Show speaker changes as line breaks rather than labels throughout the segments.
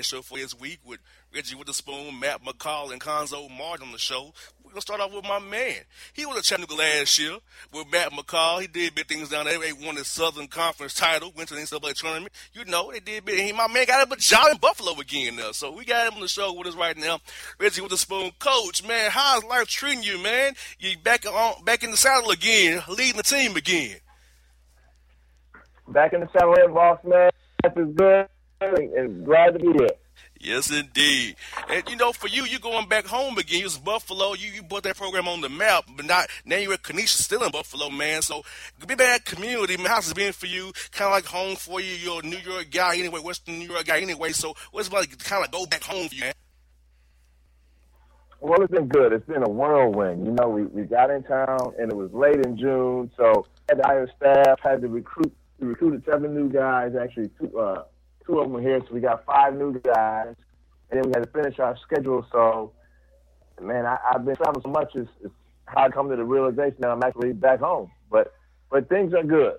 Man show. For this week with Reggie Witherspoon, Matt McCall, and Cuonzo Martin on the show. We're gonna start off with my man. He was a Chattanooga last year with Matt McCall. He did big things down there. They won the Southern Conference title, went to the NCAA tournament. You know, they did big. He, my man got up a job in Buffalo again now. So we got him on the show with us right now. Reggie Witherspoon, coach, man, how's life treating you, man? You back on back in the saddle again, leading the team again.
Back in the saddle, boss man. Life is good and glad to be here.
Yes, indeed. And you know, for you, you're going back home again. You was Buffalo. You you put that program on the map, but not now you're at Canisius, still in Buffalo, man. So be back community. Man, how's it been for you? Kind of like home for you. You're a New York guy anyway, Western New York guy anyway. So what's it like kind of go back home for you, man?
Well, it's been good. It's been a whirlwind. You know, we, we got in town and it was late in June, so had to hire staff, had to recruit. We recruited seven new guys, actually two, uh, two of them here, so we got five new guys, and then we had to finish our schedule. So, man, I, I've been traveling so much, it's, hard to come to the realization that I'm actually back home. But but things are good.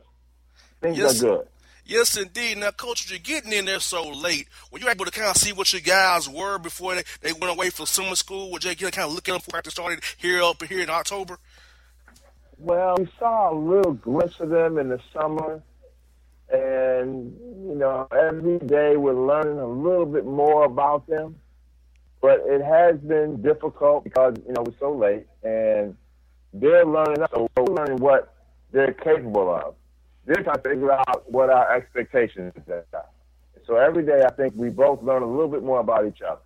Things
Yes.
are good.
Yes, indeed. Now, coach, you're getting in there so late. Were you able to kind of see what your guys were before they, they went away for summer school? Were you kind of looking at them practice started here up here in October?
Well, we saw a little glimpse of them in the summer, and you know, every day we're learning a little bit more about them. But it has been difficult because you know we're so late, and they're learning. So we're learning what they're capable of. They're trying to figure out what our expectations are. So every day, I think we both learn a little bit more about each other.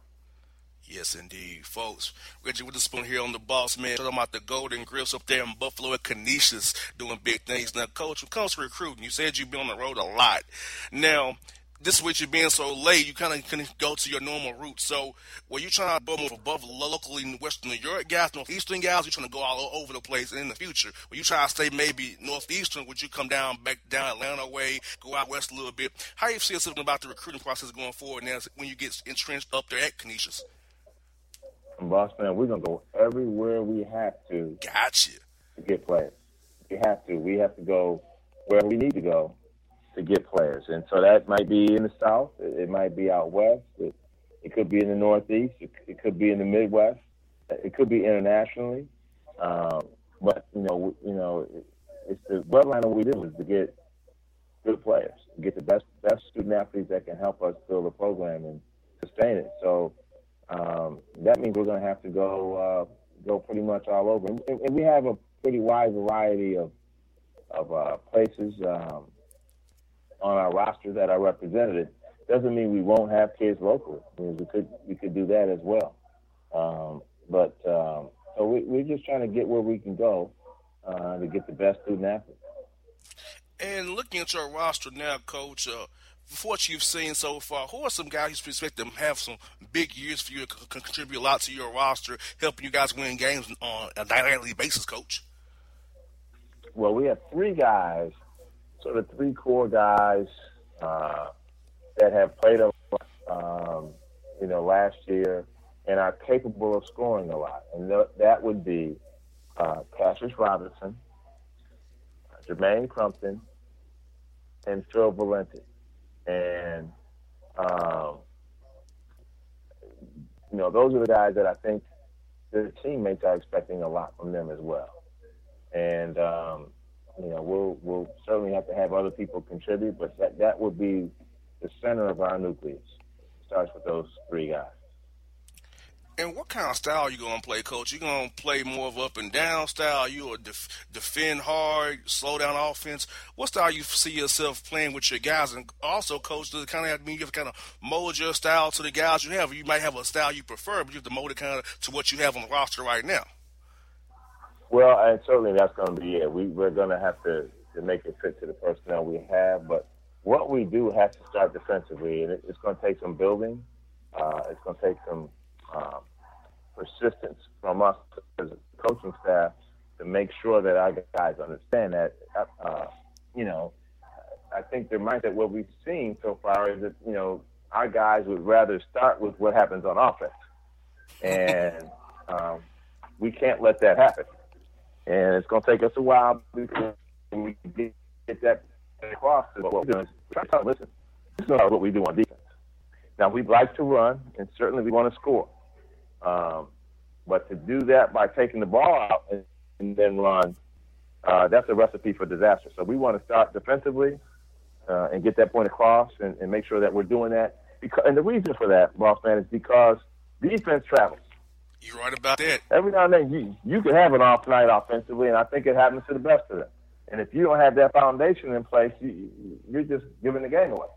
Yes, indeed, folks. Reggie Witherspoon here on the Boss Man. Talking about the Golden Griffs up there in Buffalo at Canisius doing big things. Now, coach, when it comes to recruiting, you said you've been on the road a lot. Now, this week you being so late, you kind of couldn't go to your normal route. So, were you trying to build above locally in Western New York guys, Northeastern guys? You trying to go all over the place in the future? Were you trying to stay maybe Northeastern? Would you come down back down Atlanta way, go out west a little bit? How you feel something about the recruiting process going forward now when you get entrenched up there at Canisius?
Boss man, we're gonna go everywhere we have to
Gotcha.
to get players. We have to. We have to go where we need to go to get players. And so that might be in the South. It, it might be out west. It, it could be in the Northeast. It, it could be in the Midwest. It could be internationally. Um, but you know, you know, it, it's the bloodline of what we do is to get good players, get the best best student athletes that can help us build a program and sustain it. So um, that means we're going to have to go uh, go pretty much all over. And, and we have a pretty wide variety of of uh, places um, on our roster that are represented. Doesn't mean we won't have kids locally. I mean, we could we could do that as well. Um, but um, so we, we're just trying to get where we can go uh, to get the best student athletes.
And looking at your roster now, Coach, uh, for what you've seen so far, who are some guys you expect to have some big years for you to c- contribute a lot to your roster, helping you guys win games on a nightly basis, Coach?
well, we have three guys, sort of three core guys uh, that have played a lot, um, you know, last year and are capable of scoring a lot. And th- that would be uh, Kassius Robertson, Jermaine Crumpton, and Phil Valenti. And, um, you know, those are the guys that I think their teammates are expecting a lot from them as well and um, you know we'll we'll certainly have to have other people contribute, but that that would be the center of our nucleus. Starts with those three guys.
And what kind of style you gonna play, Coach? You gonna play more of up and down style? You a def- defend hard, slow down offense? What style you see yourself playing with your guys? And also, Coach, does it kind of have to mean you have to kind of mold your style to the guys you have? You might have a style you prefer, but you have to mold it kind of to what you have on the roster right now.
Well, and certainly that's going to be it. We we're going to have to to make it fit to the personnel we have, but what we do has to start defensively, and it, it's going to take some building. Uh, it's going to take some um, persistence from us as a coaching staff to make sure that our guys understand that. Uh, you know, I think the mindset what we've seen so far is that you know our guys would rather start with what happens on offense, and um, we can't let that happen. And it's going to take us a while before we get that across. But what we're doing is we're trying to listen, this is not what we do on defense. Now we'd like to run, and certainly we want to score. Um, but to do that by taking the ball out and, and then run, uh, that's a recipe for disaster. So we want to start defensively uh, and get that point across and, and, make sure that we're doing that. Because, and the reason for that, boss man, is because defense travels.
You're right about that.
Every now and then, you you can have an off night offensively, and I think it happens to the best of them. And if you don't have that foundation in place, you, you're just giving the game away.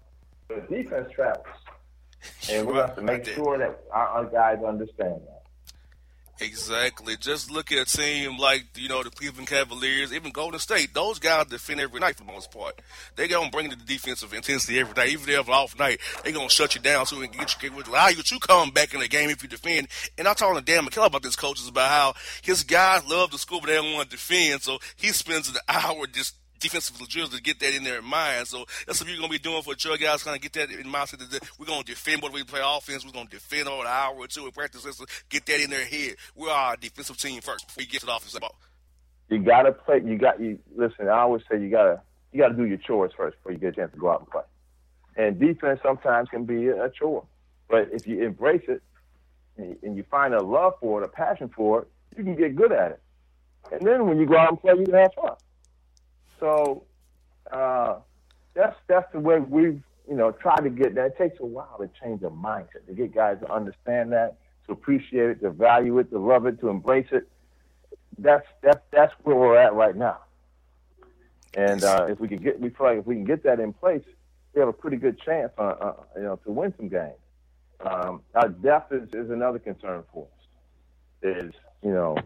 But defense travels, and we have to make sure that our, guys understand that.
Exactly. Just look at a team like you know the Cleveland Cavaliers, even Golden State. Those guys defend every night for the most part. They gonna bring the defensive intensity every night. Even if they have an off night, they gonna shut you down so we can get you, allow you to come back in the game if you defend. And I'm talking to Dan McKellar about this coaches about how his guys love to score, but they don't want to defend. So he spends an hour just defensive drills to get that in their mind. So that's what you're going to be doing for your guys, kind of get that in mind. That we're going to defend what we play offense. We're going to defend over an hour or two practice. Get that in their head. We're our defensive team first before we get to the offensive ball.
You got to play. You got you. Listen, I always say you got to you got to do your chores first before you get a chance to go out and play. And defense sometimes can be a chore, but if you embrace it and you find a love for it, a passion for it, you can get good at it. And then when you go out and play, you can have fun. So uh, that's that's the way we've you know tried to get that. It takes a while to change the mindset to get guys to understand that, to appreciate it, to value it, to love it, to embrace it. That's that's that's where we're at right now. And uh, if we can get, we feel like if we can get that in place, we have a pretty good chance, uh, uh, you know, to win some games. Um, our depth is, is another concern for us. Is you know,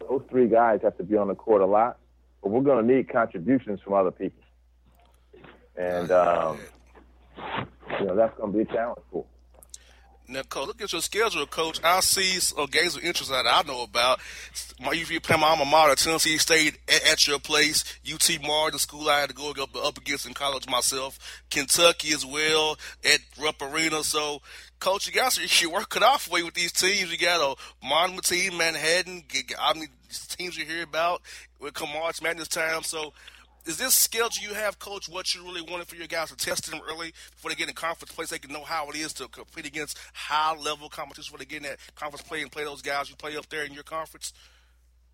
those three guys have to be on the court a lot but we're going to need contributions from other people. And, um, you know, that's going to be a challenge for
now, coach, look at your schedule, coach. I see uh, games of interest that I know about. My, you play my alma mater, Tennessee State, at, at, your place. UT Martin, the school I had to go up, up against in college myself. Kentucky as well at Rupp Arena. So, coach, you guys are you working off way with these teams. You got a Monmouth team, Manhattan. I mean, these teams you hear about will come March Madness time. So, is this schedule you have, Coach, what you really wanted for your guys to test them early before they get in conference play so they can know how it is to compete against high level competition before they get in that conference play and play those guys you play up there in your conference?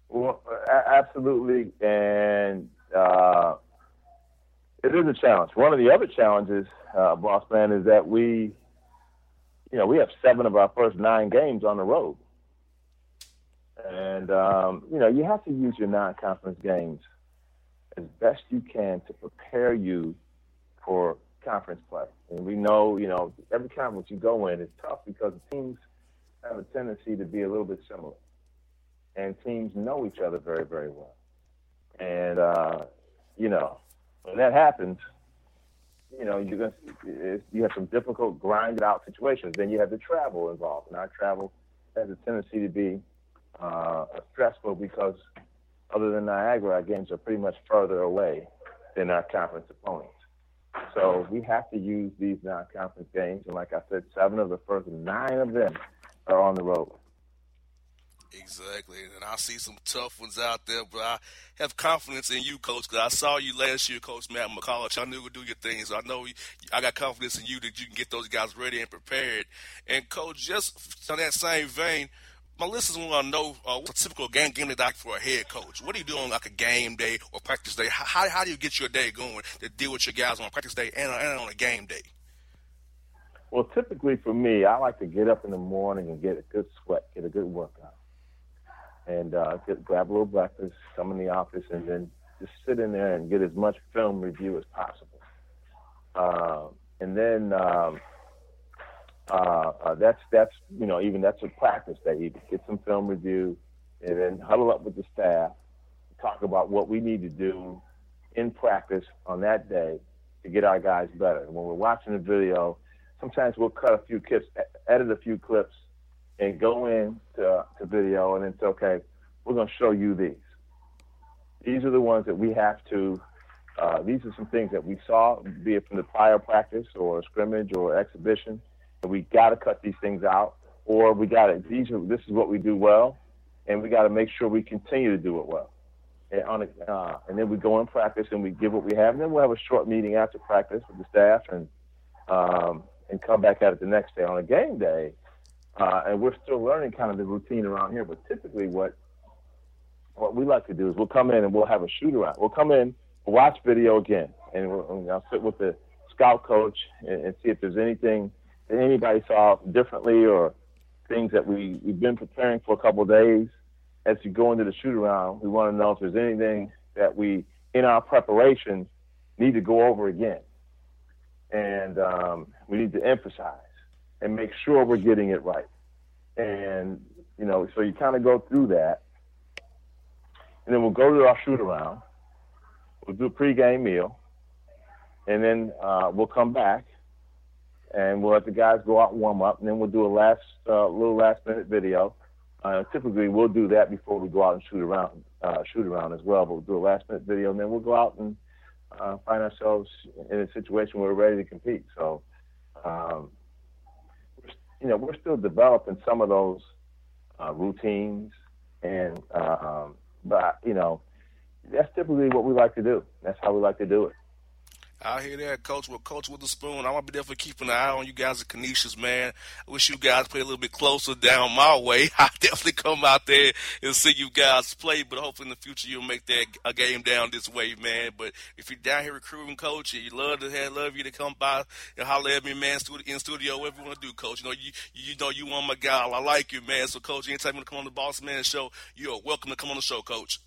Well, absolutely. And uh, it is a challenge. One of the other challenges, uh, boss man, is that we, you know, we have seven of our first nine games on the road. And, um, you know, you have to use your non conference games as best you can to prepare you for conference play. And we know, you know, every conference you go in is tough because teams have a tendency to be a little bit similar. And teams know each other very, very well. And, uh, you know, when that happens, you know, you're gonna, you have some difficult, grinded out situations. Then you have the travel involved. And our travel has a tendency to be uh, stressful because other than Niagara, our games are pretty much further away than our conference opponents. So we have to use these non-conference games, and like I said, seven of the first nine of them are on the road.
Exactly, and I see some tough ones out there, but I have confidence in you, Coach. Because I saw you last year, Coach Matt McCullough. I knew you would do your thing, so I know you, I got confidence in you that you can get those guys ready and prepared. And Coach, just on that same vein, my listeners want to know uh, what's a typical game game day like for a head coach. What do you do on like a game day or practice day? How, how do you get your day going to deal with your guys on a practice day and, and on a game day?
Well, typically for me, I like to get up in the morning and get a good sweat, get a good workout, and uh, get, grab a little breakfast, come in the office, and then just sit in there and get as much film review as possible. Uh, and then um, uh, uh, that's that's you know even that's a practice that You get some film review, and then huddle up with the staff, talk about what we need to do in practice on that day to get our guys better. When we're watching the video, sometimes we'll cut a few clips, edit a few clips, and go in to, to video, and it's okay. We're going to show you these. These are the ones that we have to. Uh, these are some things that we saw, be it from the prior practice or scrimmage or exhibition we got to cut these things out, or we got to. These are this is what we do well, and we got to make sure we continue to do it well. And, on a, uh, and then we go in practice and we give what we have, and then we'll have a short meeting after practice with the staff and um, and come back at it the next day. On a game day, uh, and we're still learning kind of the routine around here, but typically what what we like to do is we'll come in and we'll have a shoot around. We'll come in, watch video again, and, we'll, I'll sit with the scout coach and, and see if there's anything anybody saw differently or things that we, we've been preparing for a couple of days. As you go into the shoot around, we want to know if there's anything that we, in our preparation, need to go over again. And um, we need to emphasize and make sure we're getting it right. And, you know, so you kind of go through that. And then we'll go to our shoot around. We'll do a pregame meal. And then uh, we'll come back and we'll let the guys go out and warm up. And then we'll do a last, uh, little last minute video. Uh, typically, we'll do that before we go out and shoot around, uh, shoot around as well. But we'll do a last minute video, and then we'll go out and uh, find ourselves in a situation where we're ready to compete. So, um, you know, we're still developing some of those uh, routines, and um, but you know, that's typically what we like to do. That's how we like to do it.
I hear that, Coach. Well, Coach Witherspoon, I'm gonna be definitely keeping an eye on you guys at Canisius, man. I wish you guys play a little bit closer down my way. I definitely come out there and see you guys play, but hopefully in the future you'll make that a game down this way, man. But if you're down here recruiting, Coach, you love to have love you to come by and holler at me, man, in studio, whatever you want to do, Coach. You know, you you know you want my guy. I like you, man. So, Coach, anytime you want to come on the Boss Man Show, you are welcome to come on the show, Coach.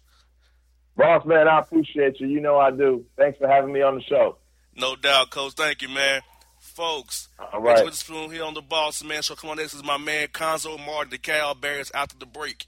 Boss Man, I appreciate you. You know I do. Thanks for having me on the show.
No doubt, Coach. Thank you, man. Folks,
all right.
Witherspoon here on the Boss Man Show. Come on, next is my man Cuonzo Martin, the Cal Bears after the break.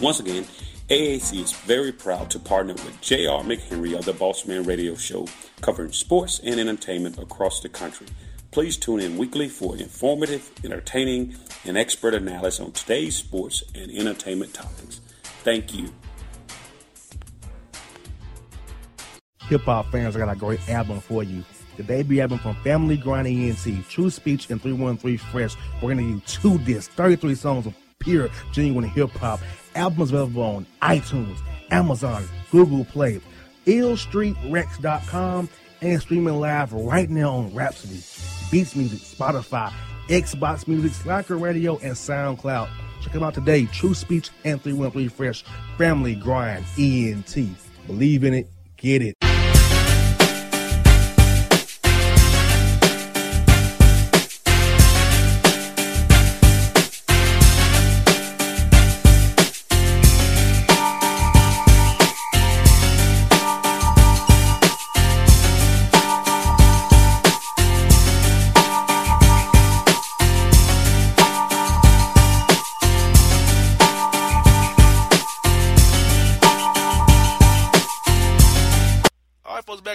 Once again, AAC is very proud to partner with J.R. McHenry of the Bossman Radio Show, covering sports and entertainment across the country. Please tune in weekly for informative, entertaining, and expert analysis on today's sports and entertainment topics. Thank you.
Hip hop fans, I got a great album for you. The debut album from Family Grind ENT, True Speech and 313 Fresh. We're going to give you two discs, 33 songs of pure, genuine hip hop. Albums available on iTunes, Amazon, Google Play, illstreetrex.com, and streaming live right now on Rhapsody, Beats Music, Spotify, Xbox Music, Slacker Radio, and SoundCloud. Check them out today. True Speech and 313 Fresh Family Grind ENT. Believe in it, get it.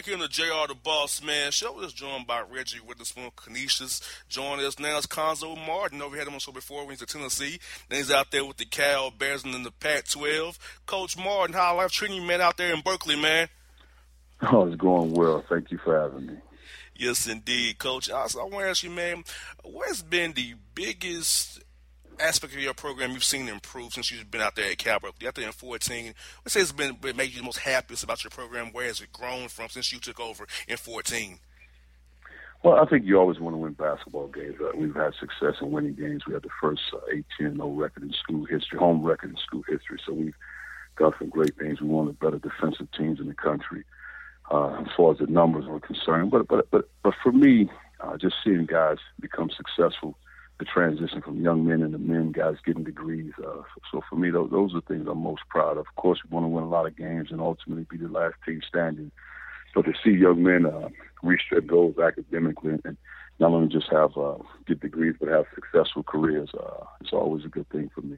JR the Boss Man show is joined by Reggie Witherspoon Canisius. Joining us now is Cuonzo Martin. Over had him on the show before when he's in Tennessee. Then he's out there with the Cal Bears and in the Pac 12. Coach Martin, how life treating you, man, out there in Berkeley, man?
Oh, it's going well. Thank you for having me.
Yes, indeed, Coach. Also, I want to ask you, man, what's been the biggest aspect of your program you've seen improve since you've been out there at Cal Berkeley? Out there in 14, what say has been made you the most happiest about your program? Where has it grown from since you took over in 14?
Well, I think you always want to win basketball games. Uh, we've had success in winning games. We had the first uh, 18 0 record in school history, home record in school history. So we've got some great things. We're one of the better defensive teams in the country uh, as far as the numbers are concerned. But but but but for me, uh, just seeing guys become successful, the transition from young men into men, guys getting degrees. Uh, so for me, those, those are things I'm most proud of. Of course, we want to win a lot of games and ultimately be the last team standing. But to see young men uh, reach their goals academically and not only just have uh, get degrees but have successful careers, uh, it's always a good thing for me.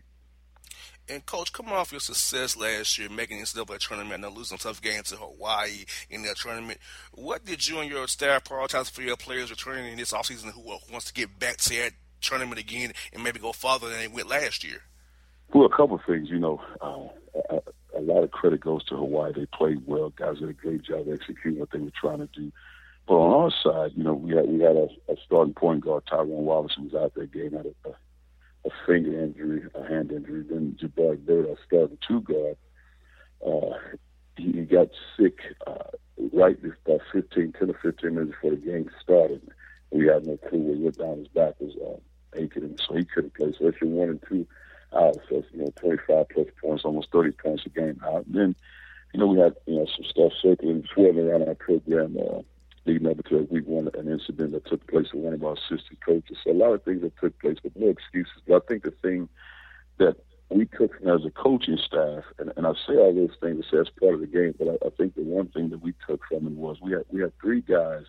And coach, coming off your success last year, making this NCAA tournament and losing tough games to Hawaii in that tournament, what did you and your staff prioritize for your players returning in this offseason who wants to get back to that tournament again and maybe go farther than they went last year?
Well, a couple of things. You know, uh, a, a lot of credit goes to Hawaii. They played well. Guys did a great job executing what they were trying to do. But on our side, you know, we had we had a, a starting point guard, Tyrone Wallace, was out there game had a a finger injury, a hand injury. Then Jabari Bird, our starting two guard, uh, he, he got sick uh, right about 15, 10 or 15 minutes before the game started. We had no clue what went down his back was uh, aching, so he couldn't play. So if you're one and two out, so you know 25 plus points, almost 30 points a game out. And then you know we had you know some stuff circling, swirling around our program. Uh, leading up to week one, an incident that took place with one of our assistant coaches. So a lot of things that took place, but no excuses. But I think the thing that we took from as a coaching staff, and, and I say all those things as part of the game, but I, I think the one thing that we took from it was we had we had three guys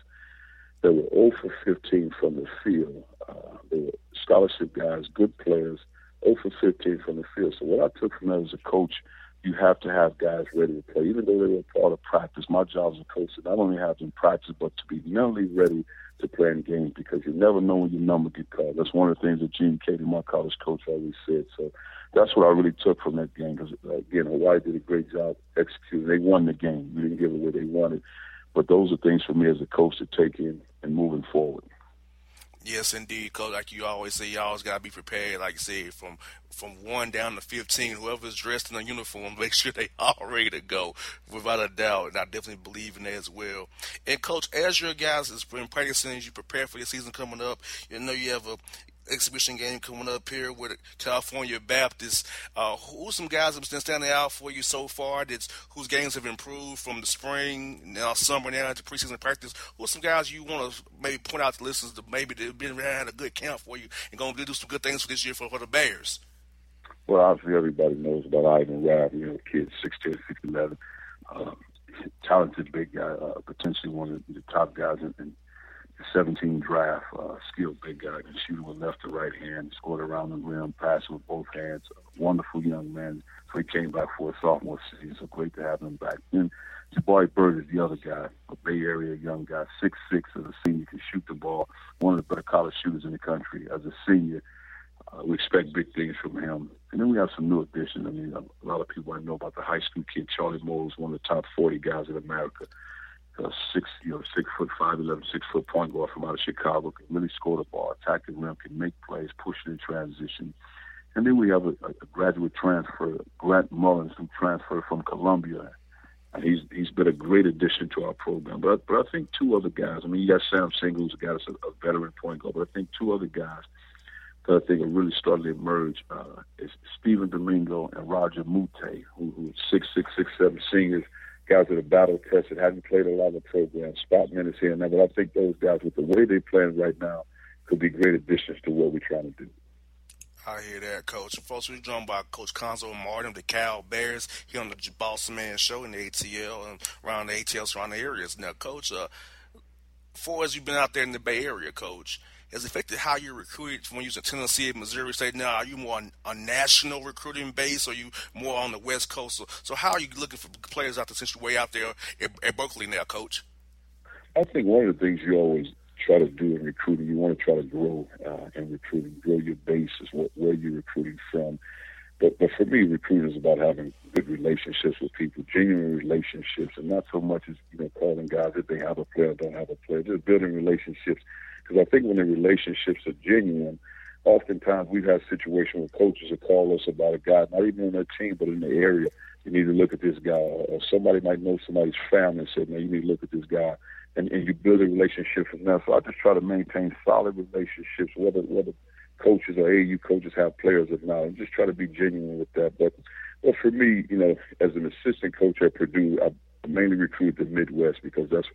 that were 0 for 15 from the field. Uh, they were scholarship guys, good players, 0 for 15 from the field. So what I took from that as a coach – you have to have guys ready to play. Even though they were part of practice, my job as a coach is not only have them practice, but to be mentally ready to play in games because you never know when your number get called. That's one of the things that Gene Keady, my college coach, always said. So that's what I really took from that game because, uh, again, Hawaii did a great job executing. They won the game. We didn't give it what they wanted. But those are things for me as a coach to take in and moving forward.
Yes, indeed, coach. Like you always say, you always gotta be prepared. Like I said, from from one down to fifteen, whoever's dressed in a uniform, make sure they all ready to go, without a doubt. And I definitely believe in that as well. And coach, as your guys is been practicing, as you prepare for your season coming up, you know you have a exhibition game coming up here with California Baptist. Uh, some guys that have been standing out for you so far? That's whose games have improved from the spring, now summer, now into preseason practice? Who's some guys you want to maybe point out to listeners that maybe they've been had a good camp for you and going to do some good things for this year for, for the Bears?
Well, obviously everybody knows about Ivan Rabb, you know, kid 6'10", 6'11", um, talented big guy, uh, potentially one of the top guys in, in 17 draft, uh, skilled big guy, can shoot with left to right hand, scored around the rim, passing with both hands. Wonderful young man. So he came back for a sophomore season. So great to have him back. And Jabari Bird is the other guy, a Bay Area young guy, six six as a senior, can shoot the ball. One of the better college shooters in the country. As a senior, uh, we expect big things from him. And then we have some new additions. I mean, a lot of people I know about the high school kid, Charlie Moore, is one of the top 40 guys in America uh, six, you know, six foot five, eleven, six foot point guard from out of Chicago can really score the ball, attack the rim, can make plays, push it in transition. And then we have a, a graduate transfer, Grant Mullins, who transferred from Columbia, and he's he's been a great addition to our program. But but I think two other guys. I mean, you got Sam Singer, who's a guy that's a, a veteran point guard, but I think two other guys that I think are really starting to emerge uh, is Stephen Domingo and Roger Moute, who, who six six six seven seniors guys that are battle tested, haven't played a lot of programs, spot minutes here and there. But I think those guys, with the way they're playing right now, could be great additions to what we're trying to do.
I hear that, Coach. Folks, we're joined by Coach Cuonzo Martin, the Cal Bears, here on the Boss Man Show in the ATL and around the ATL surrounding areas. Now, Coach, uh, for as you've been out there in the Bay Area, Coach, has affected how you're recruited when you was in Tennessee and Missouri State? Now, are you more on a national recruiting base, or you more on the West Coast? So, so how are you looking for players out there since you're way out there at, at Berkeley now, Coach?
I think one of the things you always try to do in recruiting, you want to try to grow uh, in recruiting, grow your base is what, where you're recruiting from. but but for me, recruiting is about having good relationships with people, genuine relationships, and not so much as you know calling guys if they have a player, or don't have a player. Just building relationships, because I think when the relationships are genuine, oftentimes we've had situations where coaches will call us about a guy, not even on their team, but in the area. You need to look at this guy, or somebody might know somebody's family and say, "Man, you need to look at this guy." And, and you build a relationship from there. So I just try to maintain solid relationships, whether whether coaches or AU coaches have players or not, and just try to be genuine with that. But well, for me, you know, as an assistant coach at Purdue, I mainly recruited the Midwest because that's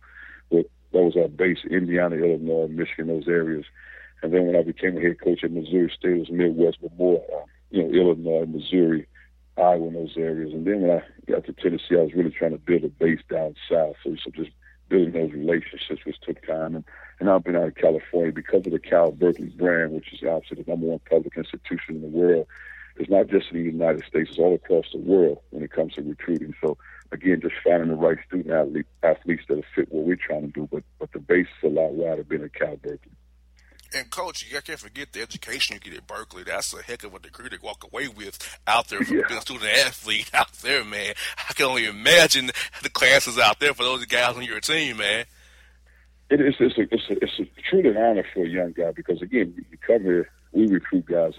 what that was our base: Indiana, Illinois, Michigan, those areas. And then when I became a head coach at Missouri State, it was Midwest, but more, uh, you know, Illinois, Missouri, Iowa, those areas. And then when I got to Tennessee, I was really trying to build a base down south. So, so just building those relationships, which took time. And, and I've been out of California because of the Cal Berkeley brand, which is obviously the number one public institution in the world. It's not just in the United States; it's all across the world when it comes to recruiting. So again, just finding the right student athlete, athletes that will fit what we're trying to do. But but the base is a lot wider being at Cal Berkeley.
And coach, you can't forget the education you get at Berkeley. That's a heck of a degree to walk away with out there for yeah. being a student athlete out there, man. I can only imagine the classes out there for those guys on your team, man.
It is. It's a, it's a, it's a truly honor for a young guy because again, you come here, we recruit guys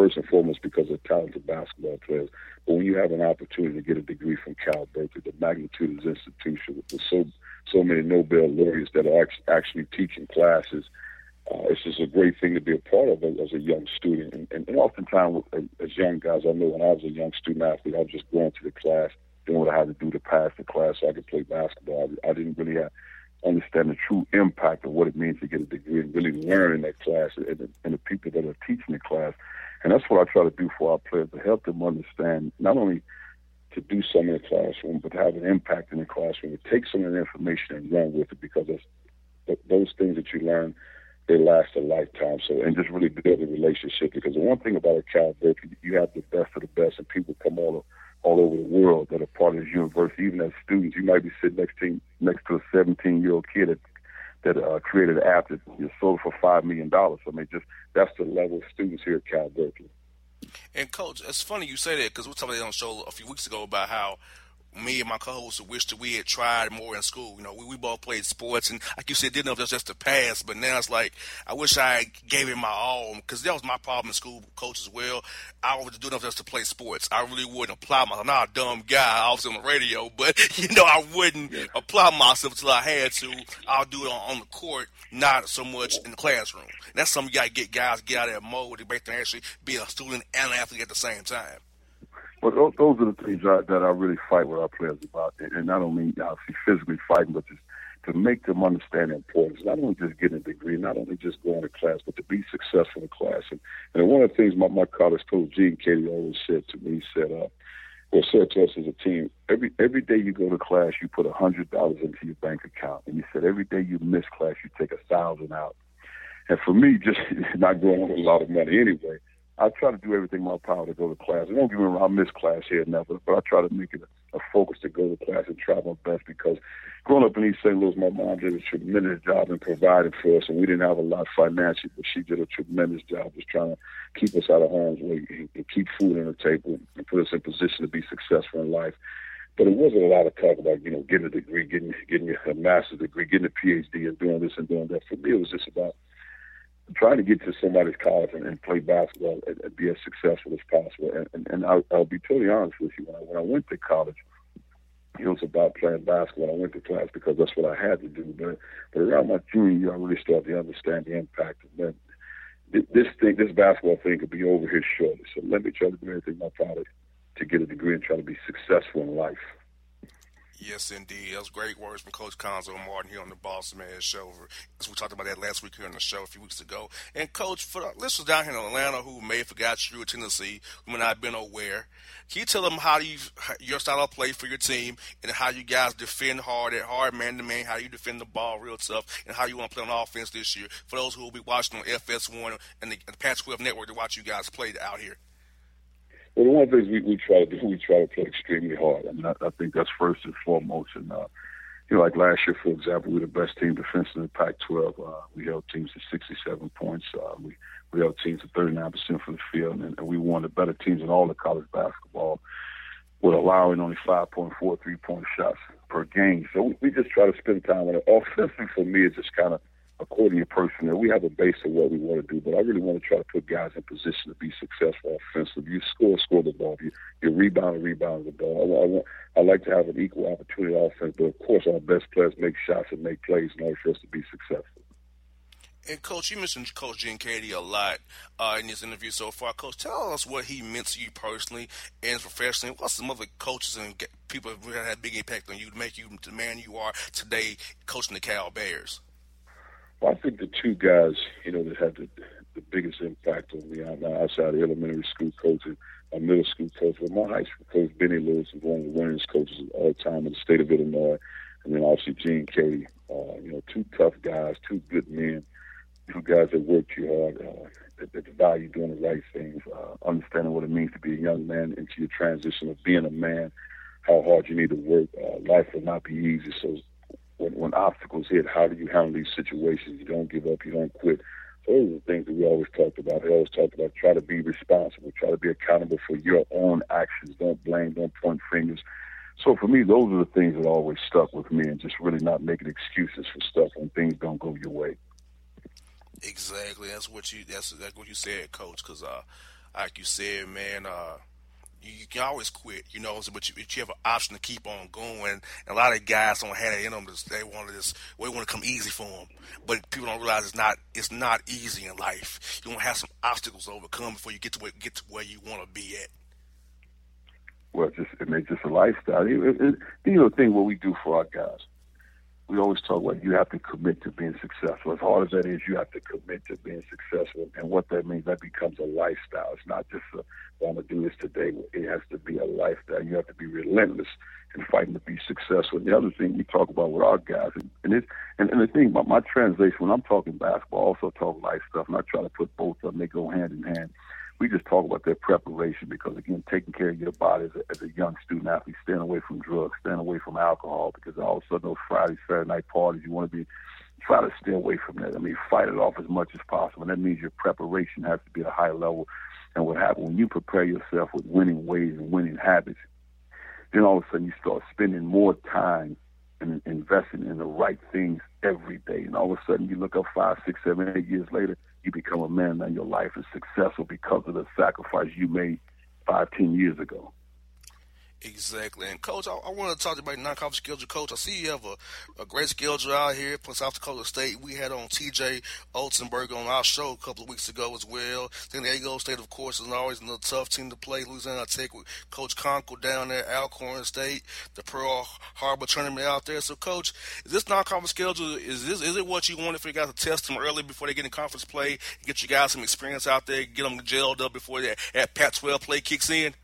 first and foremost because they're talented basketball players. But when you have an opportunity to get a degree from Cal Berkeley, the magnitude of this institution with so so many Nobel laureates that are actually teaching classes uh, it's just a great thing to be a part of as a young student. And, and, and oftentimes, as young guys, I know when I was a young student athlete, I was just going to the class, doing what I had to do to pass the class so I could play basketball. I, I didn't really have, understand the true impact of what it means to get a degree and really learn in that class and, and the people that are teaching the class. And that's what I try to do for our players to help them understand not only to do something in the classroom, but to have an impact in the classroom, to take some of the information and run with it because those things that you learn they last a lifetime. So, and just really build a relationship because the one thing about a Cal Berkeley, you have the best of the best, and people come all all over the world that are part of this university. Even as students, you might be sitting next to next to a 17 year old kid that that uh, created an app that you sold for five million dollars. I mean, just that's the level of students here at Cal Berkeley.
And coach, it's funny you say that because we talked about on the show a few weeks ago about how me and my co-hosts wish that we had tried more in school. You know, we, we both played sports, and like you said, didn't know if was just a pass. But now it's like I wish I gave it my all because that was my problem in school, coach as well. I was doing enough just to play sports. I really wouldn't apply myself. I'm not a dumb guy, obviously on the radio, but you know, I wouldn't yeah. apply myself until I had to. I'll do it on, on the court, not so much in the classroom. And that's something you got to get guys get out of that mode to make them actually be a student and an athlete at the same time.
But those, are the things that, that I really fight with our players about, and, and not only obviously physically fighting, but just to make them understand the importance. Not only just getting a degree, not only just going to class, but to be successful in class. And, and one of the things my, my college coach Gene Keady always said to me, said, uh, or said to us as a team, every every day you go to class, you put a hundred dollars into your bank account, and he said every day you miss class, you take a thousand out. And for me, just not going with a lot of money anyway, I try to do everything in my power to go to class. Don't get me wrong, I miss class here and never, but I try to make it a, a focus to go to class and try my best because growing up in East St. Louis, my mom did a tremendous job in providing for us, and we didn't have a lot financially, but she did a tremendous job just trying to keep us out of harm's way and keep food on the table and put us in position to be successful in life. But it wasn't a lot of talk about, you know, getting a degree, getting getting a master's degree, getting a PhD, and doing this and doing that. For me, it was just about trying to get to somebody's college and, and play basketball and, and, be as successful as possible. And, and, and I'll, I'll, be totally honest with you. When I, when I went to college, it was about playing basketball. I went to class because that's what I had to do. But, but around my junior year, I really started to understand the impact. And then this thing, this basketball thing could be over here shortly. So let me try to do everything in my power to get a degree and try to be successful in life.
Yes, indeed. That was great words from Coach Cuonzo Martin here on the Boss Man Show. As we talked about that last week here on the show a few weeks ago. And Coach, for the listeners down here in Atlanta who may have forgot you in Tennessee, who may not have been aware, can you tell them how you your style of play for your team and how you guys defend hard at hard man to man, how you defend the ball real tough, and how you want to play on offense this year for those who will be watching on FS1 and the, the Pac-12 network to watch you guys play out here?
Well, the one thing we, we try to do, we try to play extremely hard. I mean, I, I think that's first and foremost. And uh, you know, like last year, for example, we were the best team defensive in the Pac-12. Uh, we held teams to 67 points. Uh, we we held teams to 39% from the field, and, and we won the better teams in all the college basketball with allowing only 5.4 three-point shots per game. So we, we just try to spend time on it. Offensively, for me, it's just kind of according to personnel. We have a base of what we want to do, but I really want to try to put guys in position to be successful offensively. You score, score the ball. You, you rebound, rebound the ball. I, I, want, I like to have an equal opportunity offense, but of course, our best players make shots and make plays in order for us to be successful.
And coach, you mentioned Coach Keady a lot uh, in this interview so far. Coach, tell us what he meant to you personally and professionally. What's some other coaches and people have had a big impact on you to make you the man you are today, coaching the Cal Bears?
Well, I think the two guys, you know, that had the, the biggest impact on me outside of elementary school coach and my middle school coach, well, my high school coach, Benny Lewis, was one of the winningest coaches of all time in the state of Illinois. And then obviously Gene Keady, uh, you know, two tough guys, two good men, two guys that work too hard, uh, that, that value doing the right things, uh, understanding what it means to be a young man into your transition of being a man, how hard you need to work. Uh, life will not be easy. So when, when obstacles hit, how do you handle these situations? You don't give up, you don't quit. So those are the things that we always talked about. We always talked about try to be responsible, try to be accountable for your own actions. Don't blame, don't point fingers. So for me, those are the things that always stuck with me, and just really not making excuses for stuff when things don't go your way.
Exactly. That's what you. That's that's what you said, Coach. Because, uh, like you said, man, uh, you, you, can always quit, you know, but you, but you have an option to keep on going. And a lot of guys don't have it in them. They want to just, they want to come easy for them. But people don't realize it's not, it's not easy in life. You don't have some obstacles to overcome before you get to where, get to where you want to be at.
Well, just it makes just a lifestyle. It, it, it, you know, thing what we do for our guys we always talk about you have to commit to being successful. As hard as that is, you have to commit to being successful. And what that means, that becomes a lifestyle. It's not just a, well, I'm going to do this today. It has to be a lifestyle. You have to be relentless in fighting to be successful. And the other thing we talk about with our guys, and, and, it's, and, and the thing about my translation, when I'm talking basketball, I also talk life stuff, and I try to put both of them. They go hand in hand we just talk about their preparation because again, taking care of your body as a, as a young student athlete, staying away from drugs, staying away from alcohol, because all of a sudden those Friday, Saturday night parties, you want to be try to stay away from that. I mean, fight it off as much as possible. And that means your preparation has to be at a high level. And what happens when you prepare yourself with winning ways and winning habits, then all of a sudden you start spending more time and investing in the right things every day. And all of a sudden you look up five, six, seven, eight years later, you become a man and your life is successful because of the sacrifice you made five, ten years ago.
Exactly. And coach, I, I want to talk about non-conference schedule. Coach, I see you have a, a great schedule out here for South Dakota State. We had on T.J. Otzelberger on our show a couple of weeks ago as well. San Diego State, of course, is always a tough team to play. Louisiana Tech with Coach Konkol down there, Alcorn State, the Pearl Harbor tournament out there. So, coach, is this non-conference schedule is this is it what you wanted for you guys to test them early before they get in conference play, get you guys some experience out there, get them gelled up before that, that Pac-12 play kicks in?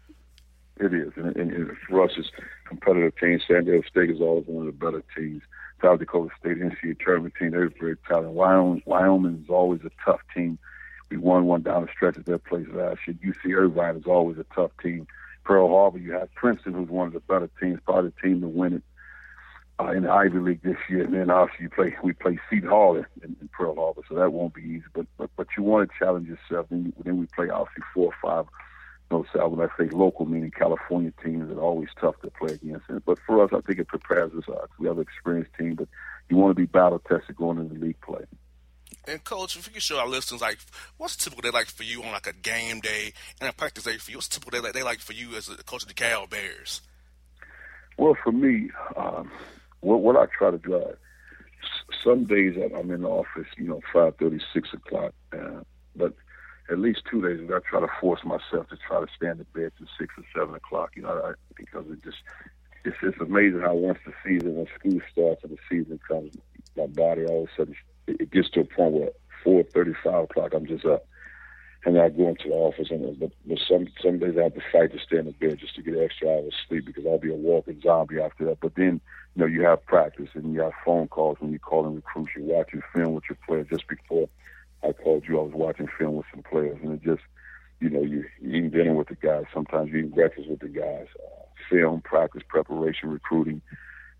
It is, and, and, and for us, it's competitive team. San Diego State is always one of the better teams. South Dakota State NCAA tournament team, they're very talented. Wyoming, Wyoming is always a tough team. We won one down the stretch at their place last year. UC Irvine is always a tough team. Pearl Harbor, you have Princeton, who's one of the better teams, probably the team to win it uh, in the Ivy League this year. And then obviously you play, we play Seton Hall in, in Pearl Harbor, so that won't be easy. But but, but you want to challenge yourself. Then, then we play obviously four or five know, so when I say local, meaning California teams are always tough to play against. But for us, I think it prepares us. Uh, we have an experienced team, but you want to be battle tested going into league play.
And coach, if you could show our listeners, like, what's typical they like for you on like a game day and a practice day for you? What's typical they like, they like for you as a coach of the Cal Bears?
Well, for me, um, what, what I try to do, I, some days I'm in the office, you know, five thirty, six o'clock, uh, but at least two days ago, I try to force myself to try to stand in bed to six or seven o'clock. You know, I, because it just it's just amazing how once the season, when school starts and the season comes, my body all of a sudden it gets to a point where four thirty, five o'clock, I'm just up. And I go into the office, and uh, but, but some some days I have to fight to stay in bed just to get extra hours of sleep because I'll be a walking zombie after that. But then, you know, you have practice and you have phone calls when you're calling recruits, you're watching film with your players just before I called you. I was watching film with some players, and it just, you know, you, you eat dinner with the guys. Sometimes you eat breakfast with the guys. Uh, film, practice, preparation, recruiting,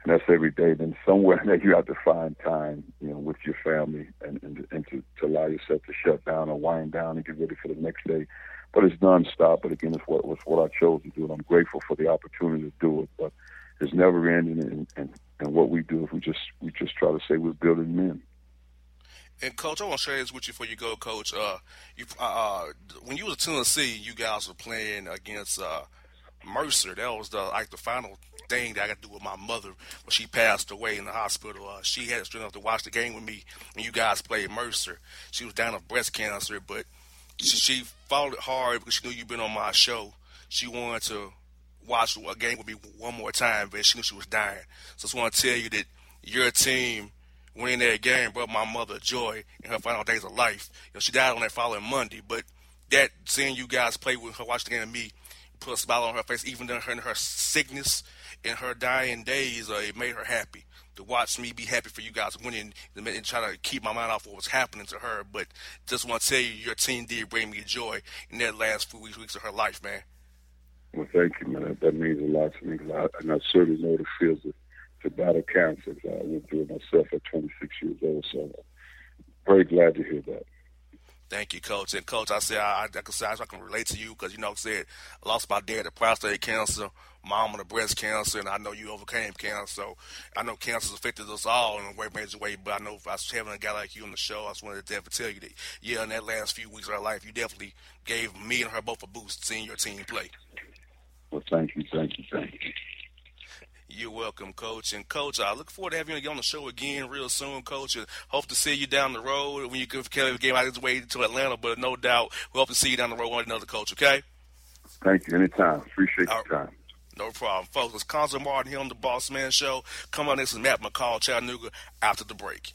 and that's every day. Then somewhere that you have to find time, you know, with your family and and, and to, to allow yourself to shut down or wind down and get ready for the next day. But it's nonstop. But again, it's what it's what I chose to do, and I'm grateful for the opportunity to do it. But it's never ending, and and, and what we do is we just we just try to say we're building men.
And coach, I want to share this with you before you go, coach. Uh, you uh, uh when you was at Tennessee, you guys were playing against uh, Mercer. That was the like the final thing that I got to do with my mother when she passed away in the hospital. Uh, she had strength enough to watch the game with me when you guys played Mercer. She was down with breast cancer, but she, she followed it hard because she knew you'd been on my show. She wanted to watch a game with me one more time, but she knew she was dying. So I just want to tell you that your team winning that game brought my mother joy in her final days of life. You know, she died on that following Monday, but that seeing you guys play with her, watch the game me, put a smile on her face, even in her, in her sickness, in her dying days, uh, it made her happy to watch me be happy for you guys winning and try to keep my mind off what was happening to her. But just want to tell you, your team did bring me joy in that last few weeks, of her life, man.
Well, thank you, man. That, that means a lot to me. I, and I certainly know the feels of to battle cancer. I went through it myself at 26 years old. So very glad to hear that.
Thank you, Coach. And Coach, I said I, I, I, can, I can relate to you because you know, I said I lost my dad to prostate cancer, mom to breast cancer, and I know you overcame cancer. So I know cancer's affected us all in a way, major way. But I know if I was having a guy like you on the show, I just wanted to definitely tell you that yeah, in that last few weeks of our life, you definitely gave me and her both a boost seeing your team play.
Well, thank you, thank you, thank you.
You're welcome, Coach. And Coach, I look forward to having you on the show again real soon, Coach. And hope to see you down the road when you can carry the game out of his way to Atlanta. But no doubt, we hope to see you down the road with another coach. Okay.
Thank you. Anytime. Appreciate your time.
No problem, folks. It's Cuonzo Martin here on the Boss Man Show. Come on, this is Matt McCall, Chattanooga. After the break.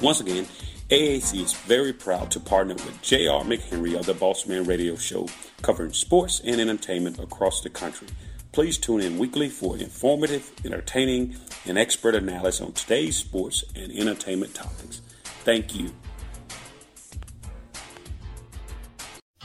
Once again, AAC is very proud to partner with J.R. McHenry of the Bossman Radio Show, covering sports and entertainment across the country. Please tune in weekly for informative, entertaining, and expert analysis on today's sports and entertainment topics. Thank you.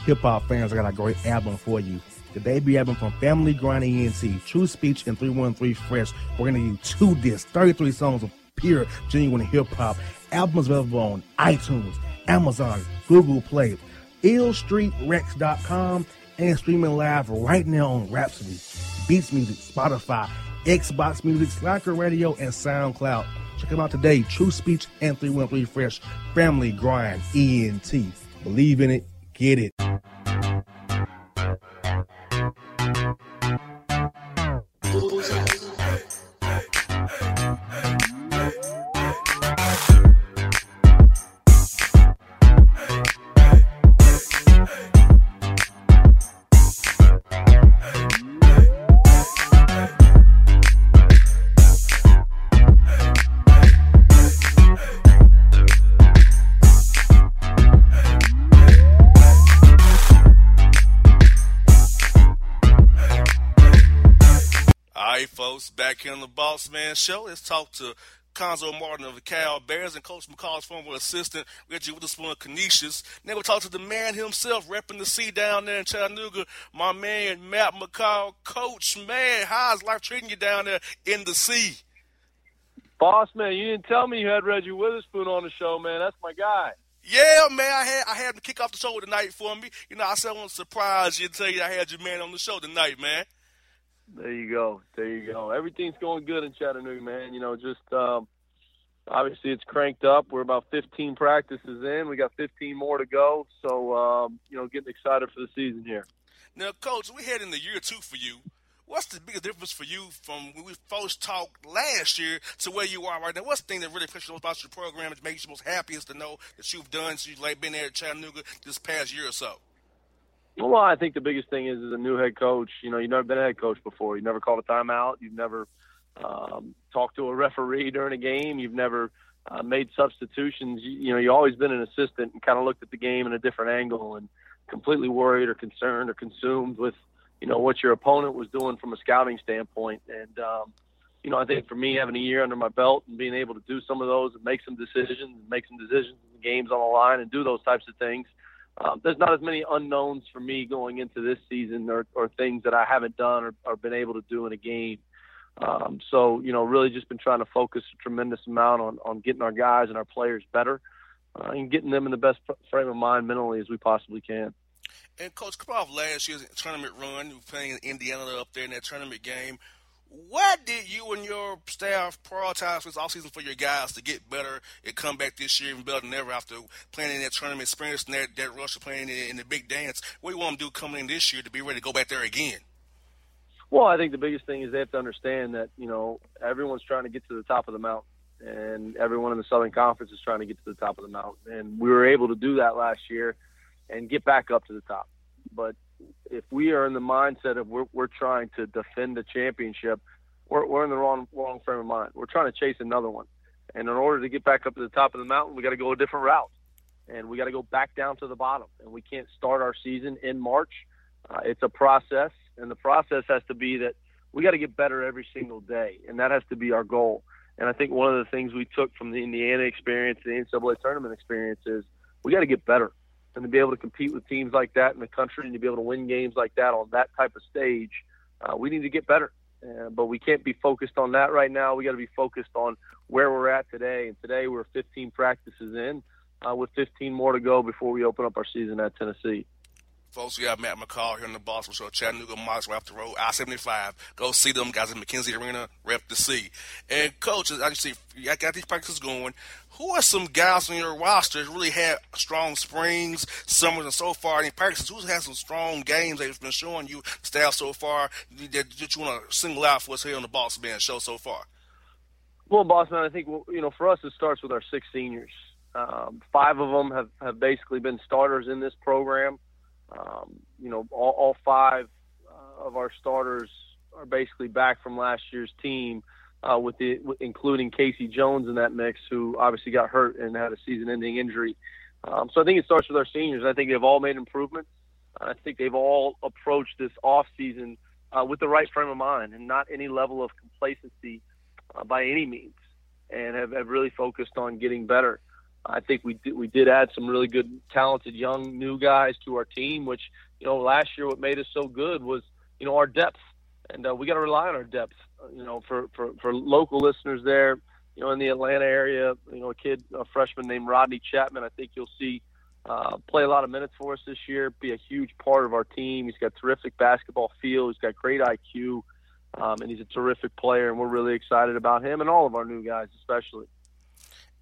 Hip hop fans, I got a great album for you. The debut album from Family Grind ENT, True Speech and 313 Fresh. We're going to do two discs, 33 songs of pure, genuine hip hop. Albums available on iTunes, Amazon, Google Play, illstreetrex.com, and streaming live right now on Rhapsody, Beats Music, Spotify, Xbox Music, Slacker Radio, and SoundCloud. Check them out today. True Speech and 313 Fresh, Family Grind, ENT. Believe in it, get it.
Back here on the Boss Man Show. Let's talk to Cuonzo Martin of the Cal Bears and Coach McCall's former assistant, Reggie Witherspoon of Canisius. Then we'll talk to the man himself, repping the sea down there in Chattanooga, my man Matt McCall. Coach, man, how's life treating you down there in the sea?
Boss man, you didn't tell me you had Reggie Witherspoon on the show, man. That's my guy.
Yeah, man, I had I had him kick off the show tonight for me. You know, I said I want to surprise you and tell you I had your man on the show tonight, man.
There you go. There you go. Everything's going good in Chattanooga, man. You know, just um, obviously it's cranked up. We're about 15 practices in. We got 15 more to go. So, um, you know, getting excited for the season here.
Now, Coach, we head into year two for you. What's the biggest difference for you from when we first talked last year to where you are right now? What's the thing that really pushes you about your program that makes you most happiest to know that you've done since you've been there at Chattanooga this past year or so?
Well, I think the biggest thing is as a new head coach, you know, you've never been a head coach before. You've never called a timeout. You've never um, talked to a referee during a game. You've never uh, made substitutions. You, you know, you've always been an assistant and kind of looked at the game in a different angle and completely worried or concerned or consumed with, you know, what your opponent was doing from a scouting standpoint. And, um, you know, I think for me, having a year under my belt and being able to do some of those and make some decisions, make some decisions in games on the line and do those types of things – um, there's not as many unknowns for me going into this season or, or things that I haven't done or, or been able to do in a game. Um, so, you know, really just been trying to focus a tremendous amount on, on getting our guys and our players better uh, and getting them in the best frame of mind mentally as we possibly can.
And, Coach, off last year's tournament run, were playing Indiana up there in that tournament game. What did you and your staff prioritize this offseason for your guys to get better and come back this year even better than ever after playing in that tournament experience and that, that rush of playing in, in the big dance? What do you want them to do coming in this year to be ready to go back there again?
Well, I think the biggest thing is they have to understand that, you know, everyone's trying to get to the top of the mountain and everyone in the Southern Conference is trying to get to the top of the mountain. And we were able to do that last year and get back up to the top. But if we are in the mindset of we're, we're trying to defend the championship, we're, we're in the wrong wrong frame of mind. We're trying to chase another one, and in order to get back up to the top of the mountain, we got to go a different route, and we got to go back down to the bottom. And we can't start our season in March. Uh, it's a process, and the process has to be that we got to get better every single day, and that has to be our goal. And I think one of the things we took from the Indiana experience, the NCAA tournament experience, is we got to get better and to be able to compete with teams like that in the country and to be able to win games like that on that type of stage, uh, we need to get better. Uh, but we can't be focused on that right now. We got to be focused on where we're at today. And today we're 15 practices in, uh, with 15 more to go before we open up our season at Tennessee.
Folks, we have Matt McCall here in the Boss Man Show, Chattanooga Mocs, right off the road, I-75. Go see them guys in McKenzie Arena, rep the C. And, Coach, as you see, I got these practices going. Who are some guys on your roster that really had strong springs, summers, and so far in practices? Who's had some strong games they've been showing you, staff, so far, that, you want to single out for us here on the Boss Man Show so far?
Well, Boston, I think, you know, for us, it starts with our six seniors. Um, five of them have, have basically been starters in this program. Um, you know, all, all five uh, of our starters are basically back from last year's team, uh, with the including Casey Jones in that mix, who obviously got hurt and had a season-ending injury. Um, so I think it starts with our seniors. I think they've all made improvements. I think they've all approached this off season uh, with the right frame of mind and not any level of complacency uh, by any means, and have, have really focused on getting better. I think we did, we did add some really good, talented young new guys to our team. Which you know, last year what made us so good was you know our depth, and uh, we got to rely on our depth. You know, for, for for local listeners there, you know, in the Atlanta area, you know, a kid, a freshman named Rodney Chatman. I think you'll see uh, play a lot of minutes for us this year. Be a huge part of our team. He's got terrific basketball feel. He's got great IQ, um, and he's a terrific player. And we're really excited about him and all of our new guys, especially.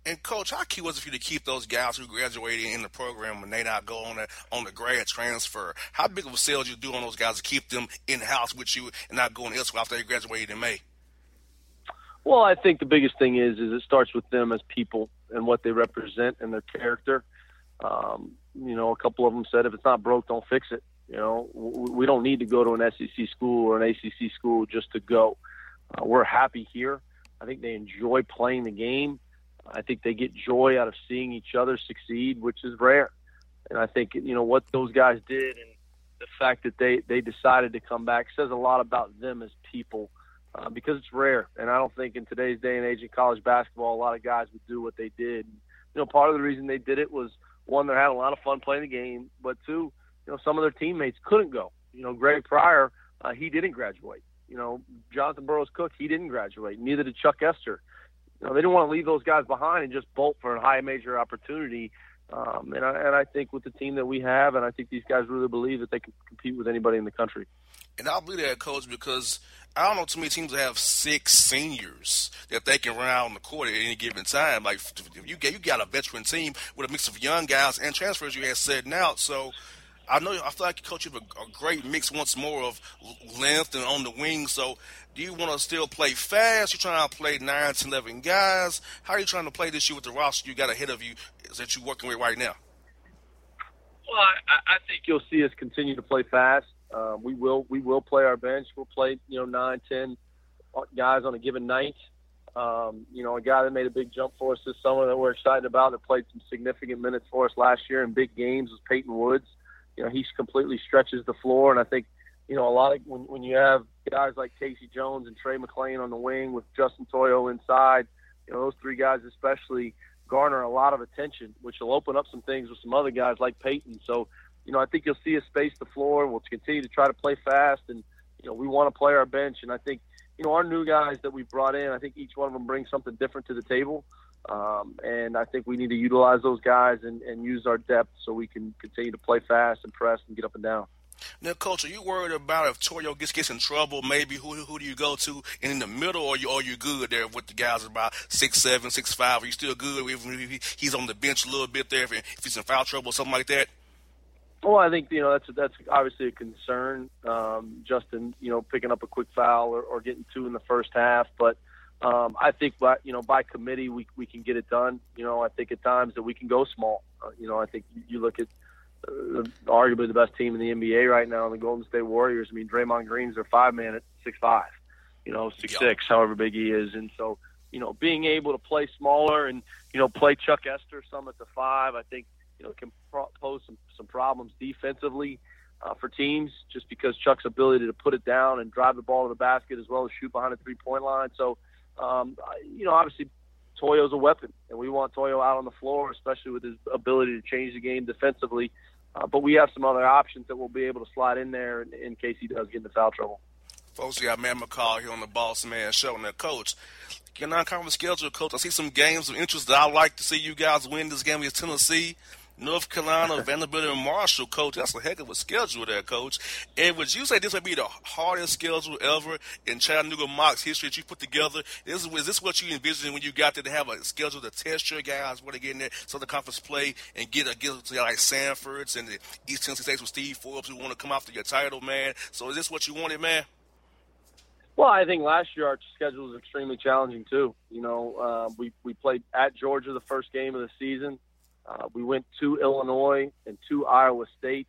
And coach, how key was it for you to keep those guys who graduated in the program when they not go on the on the grad transfer? How big of a sale did you do on those guys to keep them in house with you and not going elsewhere after they graduated in May?
Well, I think the biggest thing is is it starts with them as people and what they represent and their character. Um, you know, a couple of them said, if it's not broke, don't fix it. You know, we don't need to go to an SEC school or an ACC school just to go. Uh, we're happy here. I think they enjoy playing the game. I think they get joy out of seeing each other succeed, which is rare. And I think you know what those guys did, and the fact that they they decided to come back says a lot about them as people uh, because it's rare. And I don't think in today's day and age in college basketball, a lot of guys would do what they did. You know, part of the reason they did it was one, they had a lot of fun playing the game, but two, you know, some of their teammates couldn't go. You know, Greg Pryor, uh, he didn't graduate. You know, Jonathan Burroughs Cook, he didn't graduate. Neither did Chuck Ester. You know, they didn't want to leave those guys behind and just bolt for a high major opportunity. Um, and, I, and I think with the team that we have, and I think these guys really believe that they can compete with anybody in the country.
And I believe that, coach, because I don't know too many teams that have six seniors that they can run out on the court at any given time. Like you you got a veteran team with a mix of young guys and transfers you had setting out. So I know I feel like coach you have a, a, great mix once more of length and on the wing. So do you want to still play fast? You're trying to play nine to eleven guys. How are you trying to play this year with the roster you got ahead of you that you're working with right now?
Well, I, I think you'll see us continue to play fast. Uh, we will we will play our bench. We'll play you know nine, ten guys on a given night. Um, you know, a guy that made a big jump for us this summer that we're excited about that played some significant minutes for us last year in big games was Peyton Woods. You know, he completely stretches the floor, and I think you know a lot of when when you have guys like Casey Jones and Tre McLean on the wing with Justin Tuoyo inside, you know those three guys especially garner a lot of attention, which will open up some things with some other guys like Peyton. So you know, I think you'll see us space the floor. We'll continue to try to play fast, and you know, we want to play our bench. And I think, you know, our new guys that we brought in, I think each one of them brings something different to the table. Um, and I think we need to utilize those guys and, and use our depth so we can continue to play fast and press and get up and down.
Now, coach, are you worried about if Tuoyo gets gets in trouble? Maybe who who do you go to? And in the middle, or you are you good there with the guys about six seven, six five? Are you still good even if he's on the bench a little bit there if, if he's in foul trouble or something like that?
Well, I think you know that's that's obviously a concern. Um, Justin, you know, picking up a quick foul or, or getting two in the first half, but um, I think by you know by committee we we can get it done. You know, I think at times that we can go small. Uh, you know, I think you, look at uh, arguably the best team in the NBA right now, the Golden State Warriors. I mean, Draymond Green's their five man at six five. You know, six six, however big he is, and so you know, being able to play smaller and you know play Chuck Ester some at the five, I think you know, can pro- pose some, some problems defensively uh, for teams just because Chuck's ability to put it down and drive the ball to the basket as well as shoot behind the three point line. So, um, you know, obviously Tuoyo's a weapon, and we want Tuoyo out on the floor, especially with his ability to change the game defensively. Uh, but we have some other options that we'll be able to slide in there in, in case he does get into foul trouble.
Folks, we got Matt McCall here on the Boss Man Show. Now, Coach, your non-conference schedule, Coach, I see some games of interest that I'd like to see you guys win this game against Tennessee. North Carolina, Vanderbilt, and Marshall, coach. That's a heck of a schedule there, coach. And would you say this would be the hardest schedule ever in Chattanooga Mocs history that you put together? Is, is this what you envisioned when you got there to have a schedule to test your guys when they get in there, so the conference play and get a get to like Samford's and the East Tennessee States with Steve Forbes who want to come after your title, man? So is this what you wanted, man?
Well, I think last year our schedule was extremely challenging too. You know, uh, we we played at Georgia the first game of the season. Uh, we went to Illinois and to Iowa State,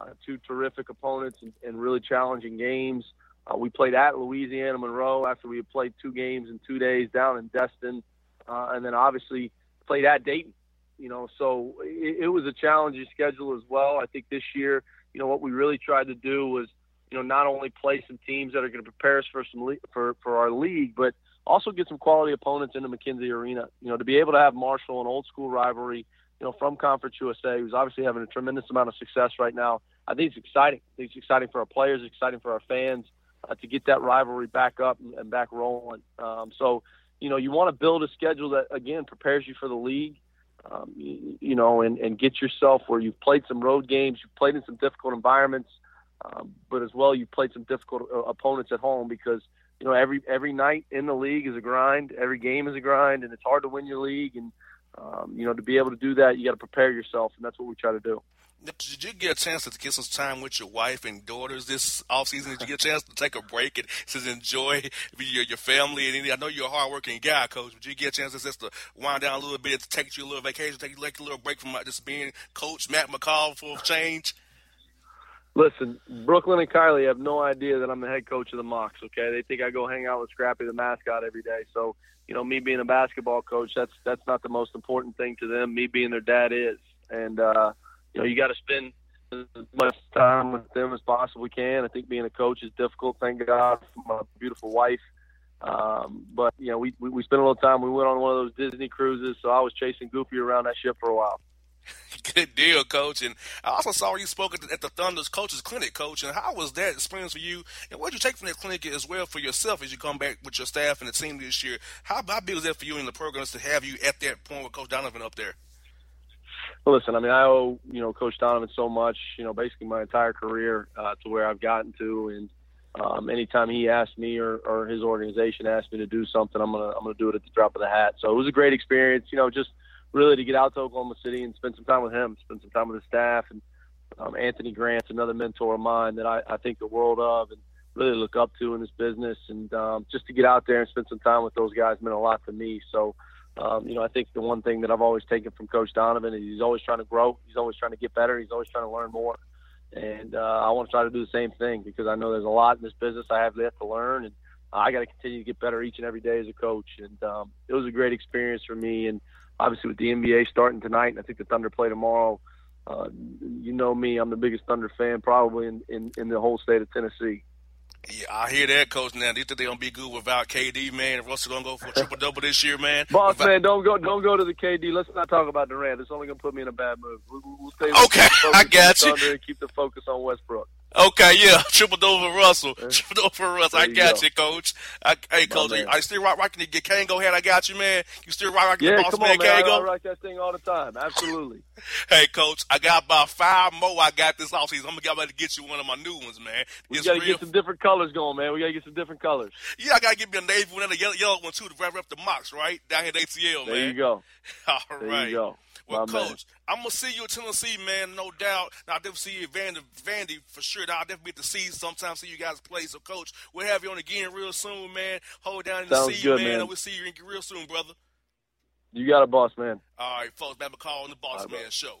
uh, two terrific opponents and, and really challenging games. Uh, we played at Louisiana Monroe after we had played two games in two days down in Destin, uh, and then obviously played at Dayton. You know, so it, it was a challenging schedule as well. I think this year, you know, what we really tried to do was, you know, not only play some teams that are going to prepare us for some le- for for our league, but also get some quality opponents into McKenzie Arena. You know, to be able to have Marshall, an old school rivalry, you know, from Conference USA, who's obviously having a tremendous amount of success right now. I think it's exciting. I think it's exciting for our players, it's exciting for our fans uh, to get that rivalry back up and, back rolling. Um, so, you know, you want to build a schedule that again prepares you for the league. Um, you, you, know, and, and get yourself where you've played some road games, you've played in some difficult environments, um, but as well you've played some difficult uh, opponents at home because you know every every night in the league is a grind, every game is a grind, and it's hard to win your league. And um, you know, to be able to do that, you got to prepare yourself, and that's what we try to do.
Did you get a chance to get some time with your wife and daughters this off season? Did you get a chance to take a break and just enjoy your your family? And I know you're a hardworking guy, coach. Did you get a chance to just to wind down a little bit, to take you a little vacation, take you like a little break from just being coach Matt McCall for a change?
Listen, Brooklyn and Kylie have no idea that I'm the head coach of the Mocs. Okay, they think I go hang out with Scrappy the mascot every day. So you know, me being a basketball coach, that's that's not the most important thing to them. Me being their dad is, and uh, you know, you got to spend as much time with them as possibly can. I think being a coach is difficult. Thank God for my beautiful wife. Um, but you know, we, we we spent a little time. We went on one of those Disney cruises, so I was chasing Goofy around that ship for a while.
Good deal, coach. And I also saw you spoke at the, at the Thunder's coaches clinic, coach. And how was that experience for you? And what did you take from that clinic as well for yourself as you come back with your staff and the team this year? How, how big was that for you in the programs to have you at that point with Coach Donovan up there?
Well, listen, I mean, I owe you know Coach Donovan so much. You know, basically my entire career uh, to where I've gotten to, and um, anytime he asked me or, or his organization asked me to do something, I'm gonna I'm gonna do it at the drop of the hat. So it was a great experience. You know, just really to get out to Oklahoma City and spend some time with him, spend some time with his staff, and um, Anthony Grant's another mentor of mine that I, I think the world of and really look up to in this business. And um, just to get out there and spend some time with those guys meant a lot to me. So um, you know, I think the one thing that I've always taken from Coach Donovan is he's always trying to grow. He's always trying to get better. He's always trying to learn more. And uh, I want to try to do the same thing because I know there's a lot in this business I have yet to learn, and I got to continue to get better each and every day as a coach. And um, it was a great experience for me. And obviously, with the NBA starting tonight, and I think the Thunder play tomorrow. Uh, you know me; I'm the biggest Thunder fan probably in, in, in the whole state of Tennessee.
Yeah, I hear that, coach. Now, do you think they're gonna be good without KD, man? If Russell gonna go for a triple double this year, man.
Boss
without...
man, don't go, don't go to the KD. Let's not talk about Durant. It's only gonna put me in a bad mood. We'll, we'll stay.
Okay, I got you.
And keep the focus on Westbrook.
Okay, yeah, triple for Russell, triple for Russell. I got go. you, coach. I, hey, coach, are, I still rock, rocking the Kangol hat? I got you, man. You still rock, rocking
yeah,
the boss man,
on, man.
Kangol?
I rock that thing all the time. Absolutely.
hey, coach, I got about five more. I got this offseason. I'm gonna get to get you one of my new ones, man.
We gotta real... get some different colors going, man. We gotta get some different colors.
Yeah, I gotta get me a navy one and a yellow, yellow one too to wrap up the Mocs, right down here at ATL,
there
man.
There you go.
all
there
right.
you go.
Well,
My
coach,
man.
I'm gonna see you in Tennessee, man, no doubt. Now, I'll definitely see you at Vandy, Vandy for sure. Now, I'll definitely get to see you sometime, see you guys play. So, coach, we'll have you on again real soon, man. Hold down and
Sounds
see
good,
you, man.
man.
We'll see you real soon, brother.
You got a boss, man.
All right, folks, Matt McCall on the Boss
All
Man
right,
Show.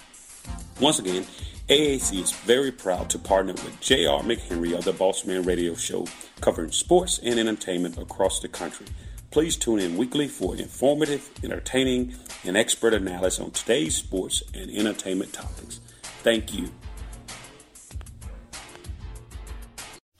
Once again, AAC is very proud to partner with J.R. McHenry of the Bossman Radio Show, covering sports and entertainment across the country. Please tune in weekly for informative, entertaining, and expert analysis on today's sports and entertainment topics. Thank you.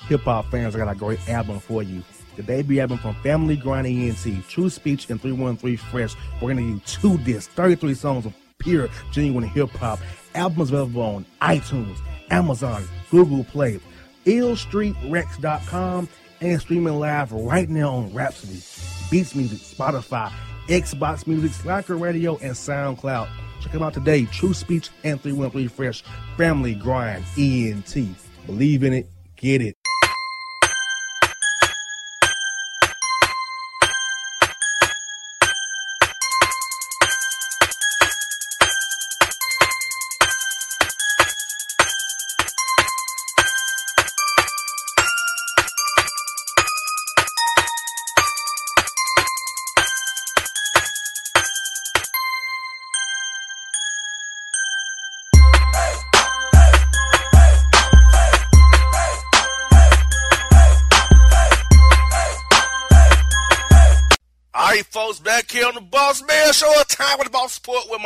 Hip hop fans, I got a great album for you. The debut album from Family Grind ENT, True Speech and 313 Fresh. We're going to give two discs, 33 songs of pure, genuine hip hop. Albums available on iTunes, Amazon, Google Play, illstreetrex.com, and streaming live right now on Rhapsody, Beats Music, Spotify, Xbox Music, Slacker Radio, and SoundCloud. Check them out today. True Speech and 313 Fresh, Family Grind ENT. Believe in it, get it.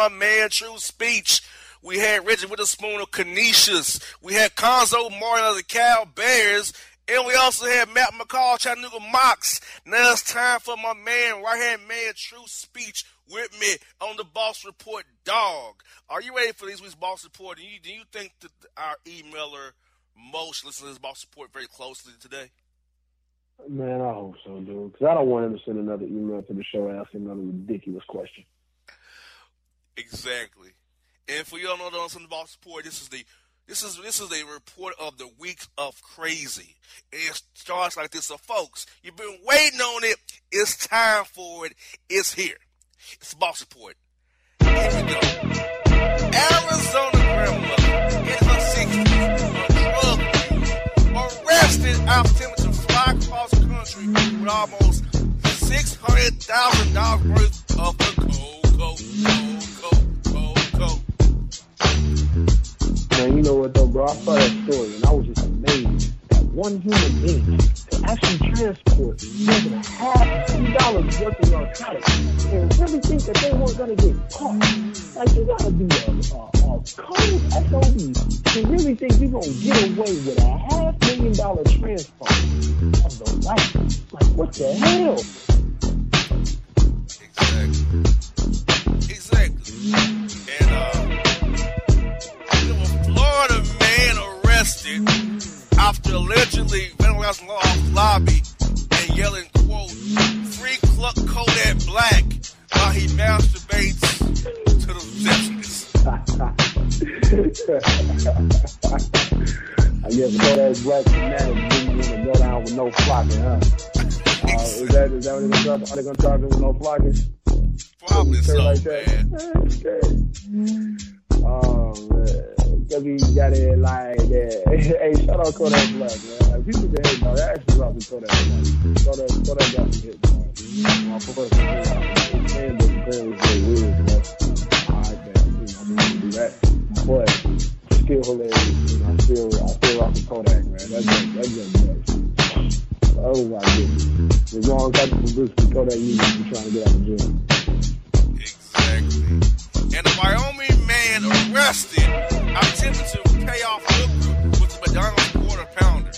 My man, True Speech. We had Reggie Witherspoon of Canisius. We had Cuonzo Martin of the Cal Bears. And we also had Matt McCall, Chattanooga Mocs. Now it's time for my man, right hand man, True Speech, with me on the Boss Report Dog. Are you ready for this week's Boss Report? Do you, do you think that our emailer, Most, listens to this Boss Report very closely today?
Man, I hope so, dude. Because I don't want him to send another email to the show asking another ridiculous question.
Exactly. And for you all know that on some Boss Support, this is the this is this is a report of the week of crazy. It starts like this. So, folks, you've been waiting on it. It's time for it. It's here. It's Boss Report. Here we go. Arizona grandmother in her 60s, drug arrested after attempting to fly across country with almost $600,000 worth of the cocoa.
Man, you know what though, bro? I saw that story and I was just amazed that one human being could actually transport more than half two dollars worth of narcotics and really think that they weren't gonna get caught. Like you gotta be a, a, a cold SOB to really think you're gonna get away with a half million dollar transport of the life. Like what the hell?
Exactly. And uh, Florida man arrested after allegedly vandalizing law lobby and yelling, quote, free Cluck Kodak Black while he masturbates to the receptionist.
I guess Kodak Black fanatic didn't want to go down with no flocking, huh? Uh, is that is that what they're gonna charge? Are they gonna charge him with no flocking?
Probably
Straight
so,
like that.
man.
Okay. Oh man, cause he got it like that. hey, shout out Kodak Black, man. Like people can hate dog. That actually rock with Kodak Black. Kodak, Kodak got some hit, dog. My first his fan was apparently very weird, you know. Alright, man, you know, I didn't do that, but still hilarious. You know, I still, I still rock with Kodak, man. That's just, that's just. Oh my goodness. Long as I can publicity, needs to be trying to get out of jail.
Exactly. And a Wyoming man arrested attempted to pay off hooker with a McDonald's quarter pounder.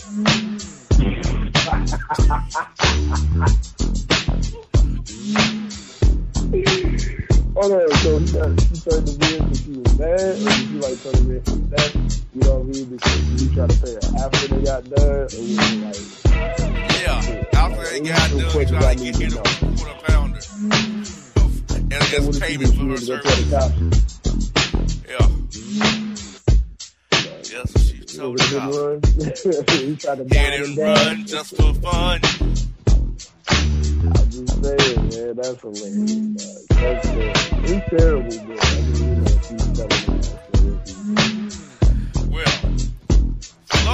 No, so he turned the beer because she was mad, or did you like turn the beer for that? You know what I mean? Because you try to pay her after they got done, it like,
Yeah, after they got done, tried to get hit with a quarter pounder. And I
what
guess
if she
payment for her
was to go tell
service. Yeah. Yeah, so she told
was a
the
good
cops.
run. he tried to
Hit
down
and
and
run just for fun.
I'm just saying, man, that's hilarious. That's terrible. He's terrible, bro. I mean, you know, telling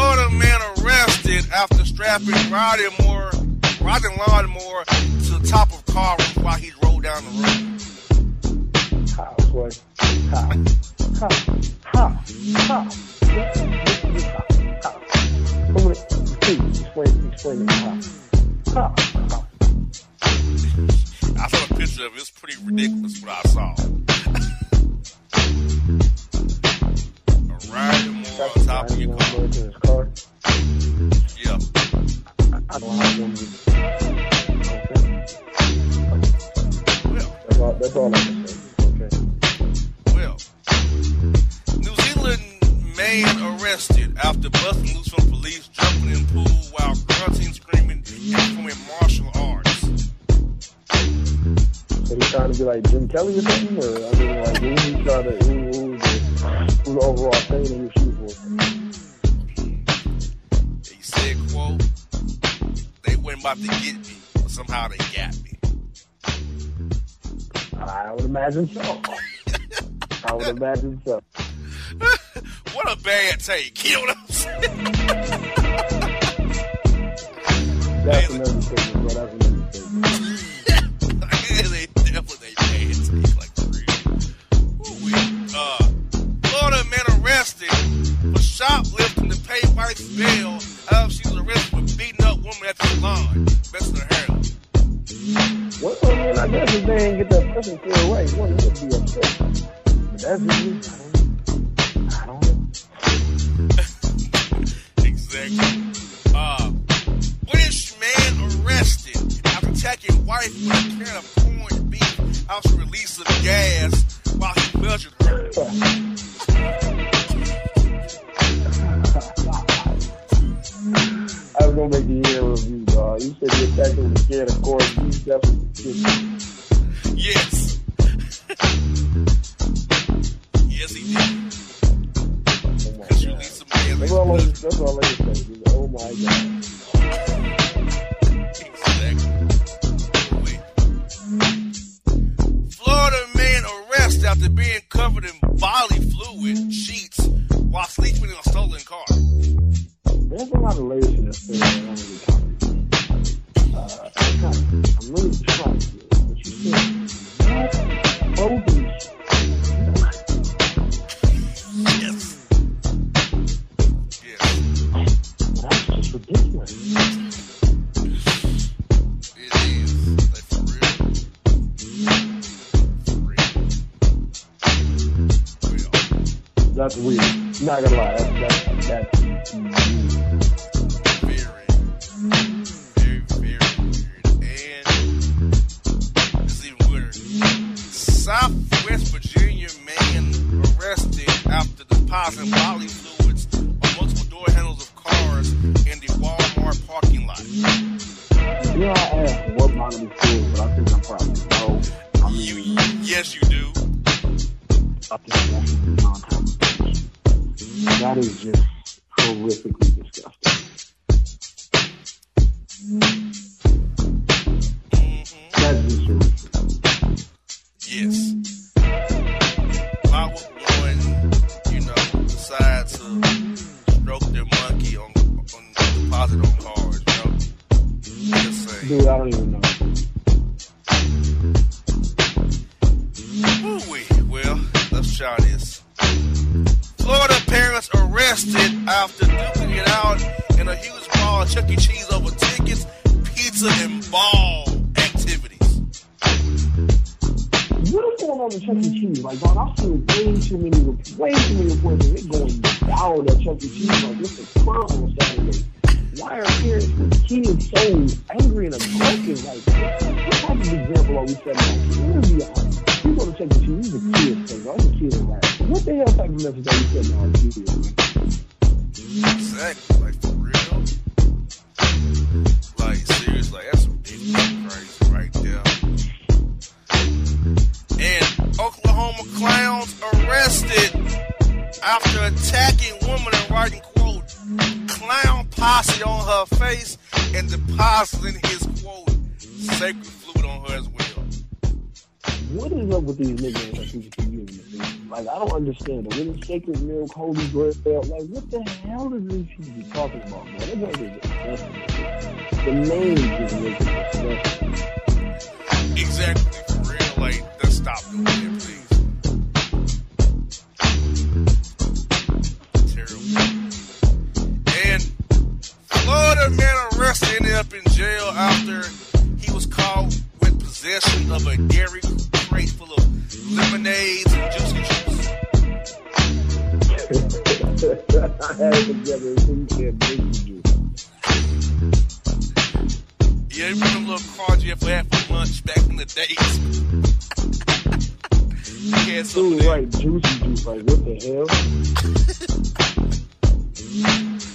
Florida man arrested after strapping Roddy Moore, Roddy Lawnmower to the top of car while he rolled down the road. I saw a picture of it. It's pretty ridiculous what I saw. a Roddy on top of your car.
in his car.
Yeah.
I don't have one.
Well,
That's all, that's all I can say. Okay.
well. New Zealand man arrested after busting loose from police, jumping in pool while grunting, screaming, and performing martial arts.
So he's trying to be like Jim Kelly or something? Or, I mean, like, who he trying to, who, who's the, the overall thing in your shoe for?
He said, quote, they weren't about to get me, but somehow they got me.
I would imagine so. I would imagine so.
what a bad take. You know what I'm saying?
That's an understatement, bro. That's an
bail after she was arrested for beating up woman at the salon, messing her hair up.
Well, I mean, I guess if they ain't get that person clear away, one would be upset. But that's me. that
is
just horrifically disgusting. had
something.
Dude, like juicy juice. Like what the hell?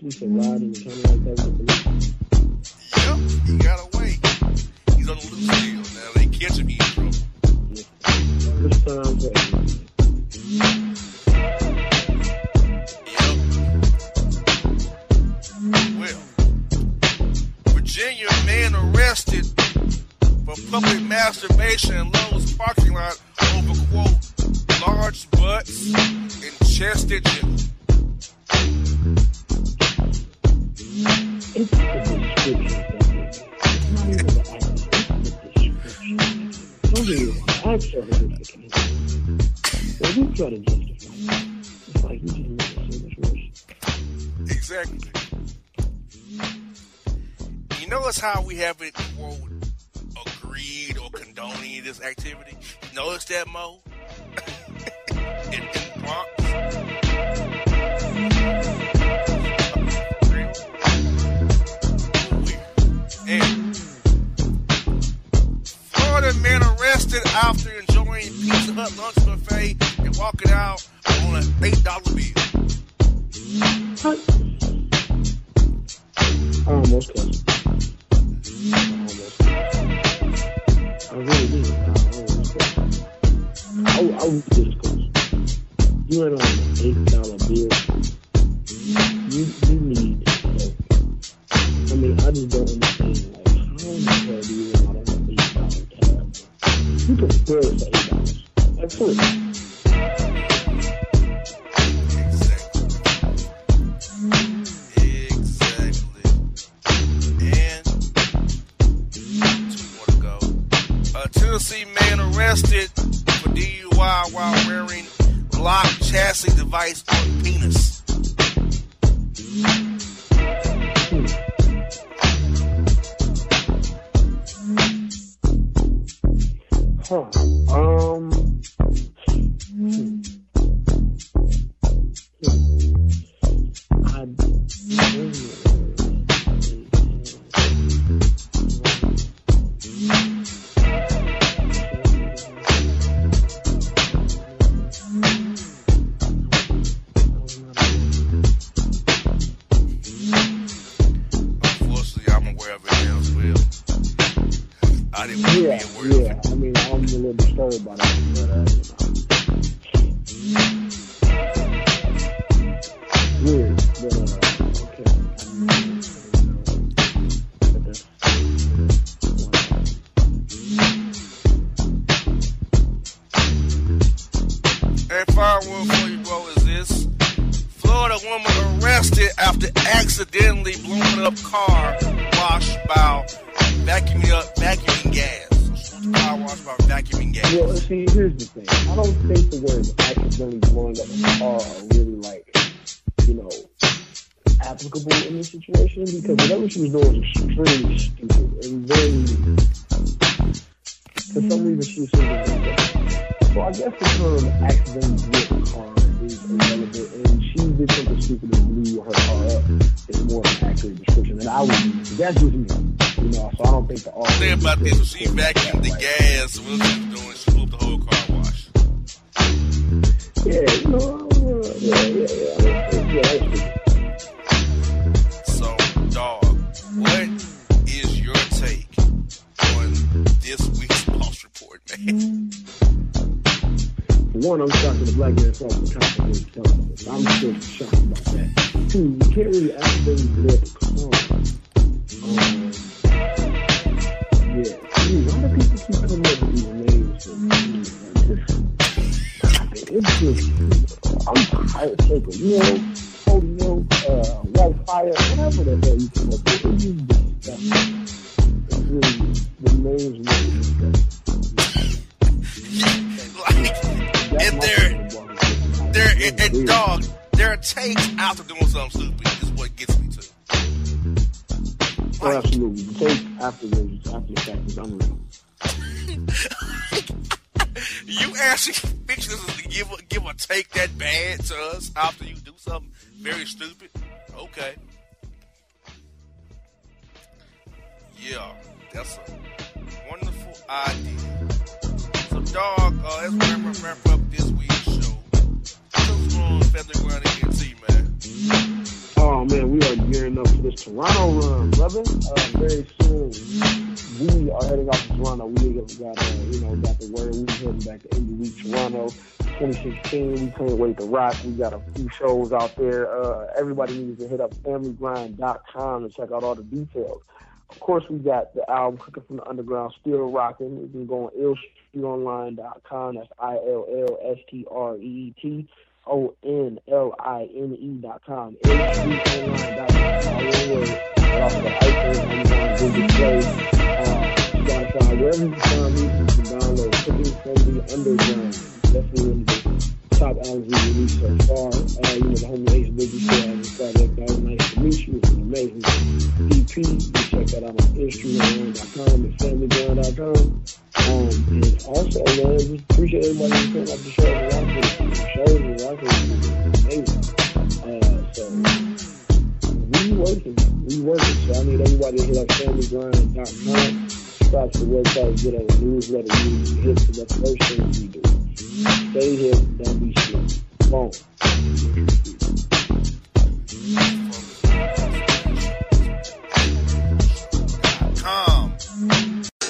he
actually
Um. The names make it disgusting.
like, and they're, they're, and, and dog, their takes after doing something stupid is what gets me to.
Oh, absolutely. The take afterwards, after the fact, is unreal.
You actually picture this to give a, give a take that bad to us after you do something very stupid? Okay. Yeah, that's a wonderful idea. So, dog, uh, let's wrap, wrap, wrap up this week's show. What's going on, Family Grind ENT, man?
Oh man, we are gearing up for this Toronto run, brother. Uh, very soon, we are heading off to Toronto. We got, uh, you know, got the word. We're heading back to Indie Week Toronto, 2016. We can't wait to rock. We got a few shows out there. Uh, everybody needs to hit up FamilyGrind.com and check out all the details. Of course, we got the album Cooking from the Underground still rocking. You can go on illstreetonline.com. That's I L L S T R E E T O N L I N E dot com. illstreetonline dot com. All one word. And also the iTunes, Amazon, Google Play, uh, wherever you find you can download Cooking from the Underground. Top albums we released so far. Uh, you know, the homie Ace Boogie said, I thought that was nice to meet you. It was an amazing EP. You check that out on illstreetonline.com and familygrind.com. Um, and also, man, just appreciate everybody who's coming up the show and watching the shows and watching it. amazing. Uh, so, we working. We working. So I need everybody to hit up familygrind.com. Subscribe to the website, get on the newsletter, you hit to the first thing we do. Stay here, don't be slow. Boom.
Come.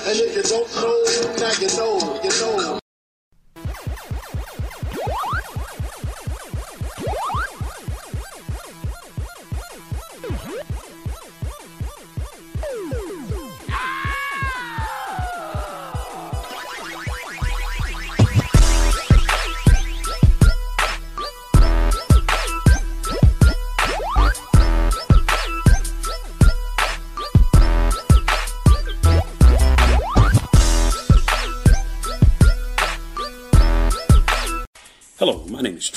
And if you don't know, now you know, you know.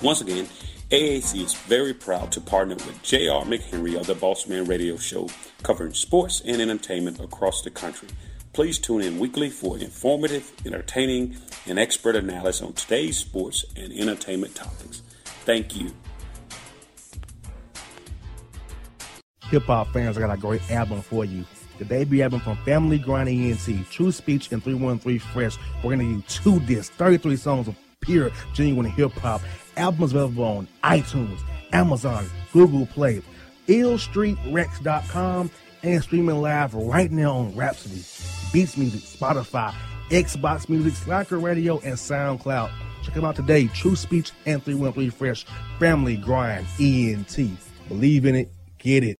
Once again, AAC is very proud to partner with J.R. McHenry of the Bossman Radio Show, covering sports and entertainment across the country. Please tune in weekly for informative, entertaining, and expert analysis on today's sports and entertainment topics. Thank you.
Hip hop fans, I got a great album for you. The debut album from Family Grind ENT, True Speech and 313 Fresh. We're going to you two discs, 33 songs of pure, genuine hip hop. Albums available on iTunes, Amazon, Google Play, illstreetrex.com, and streaming live right now on Rhapsody, Beats Music, Spotify, Xbox Music, Slacker Radio, and SoundCloud.
Check them out today. True Speech and 313 Fresh Family Grind ENT. Believe in it, get it.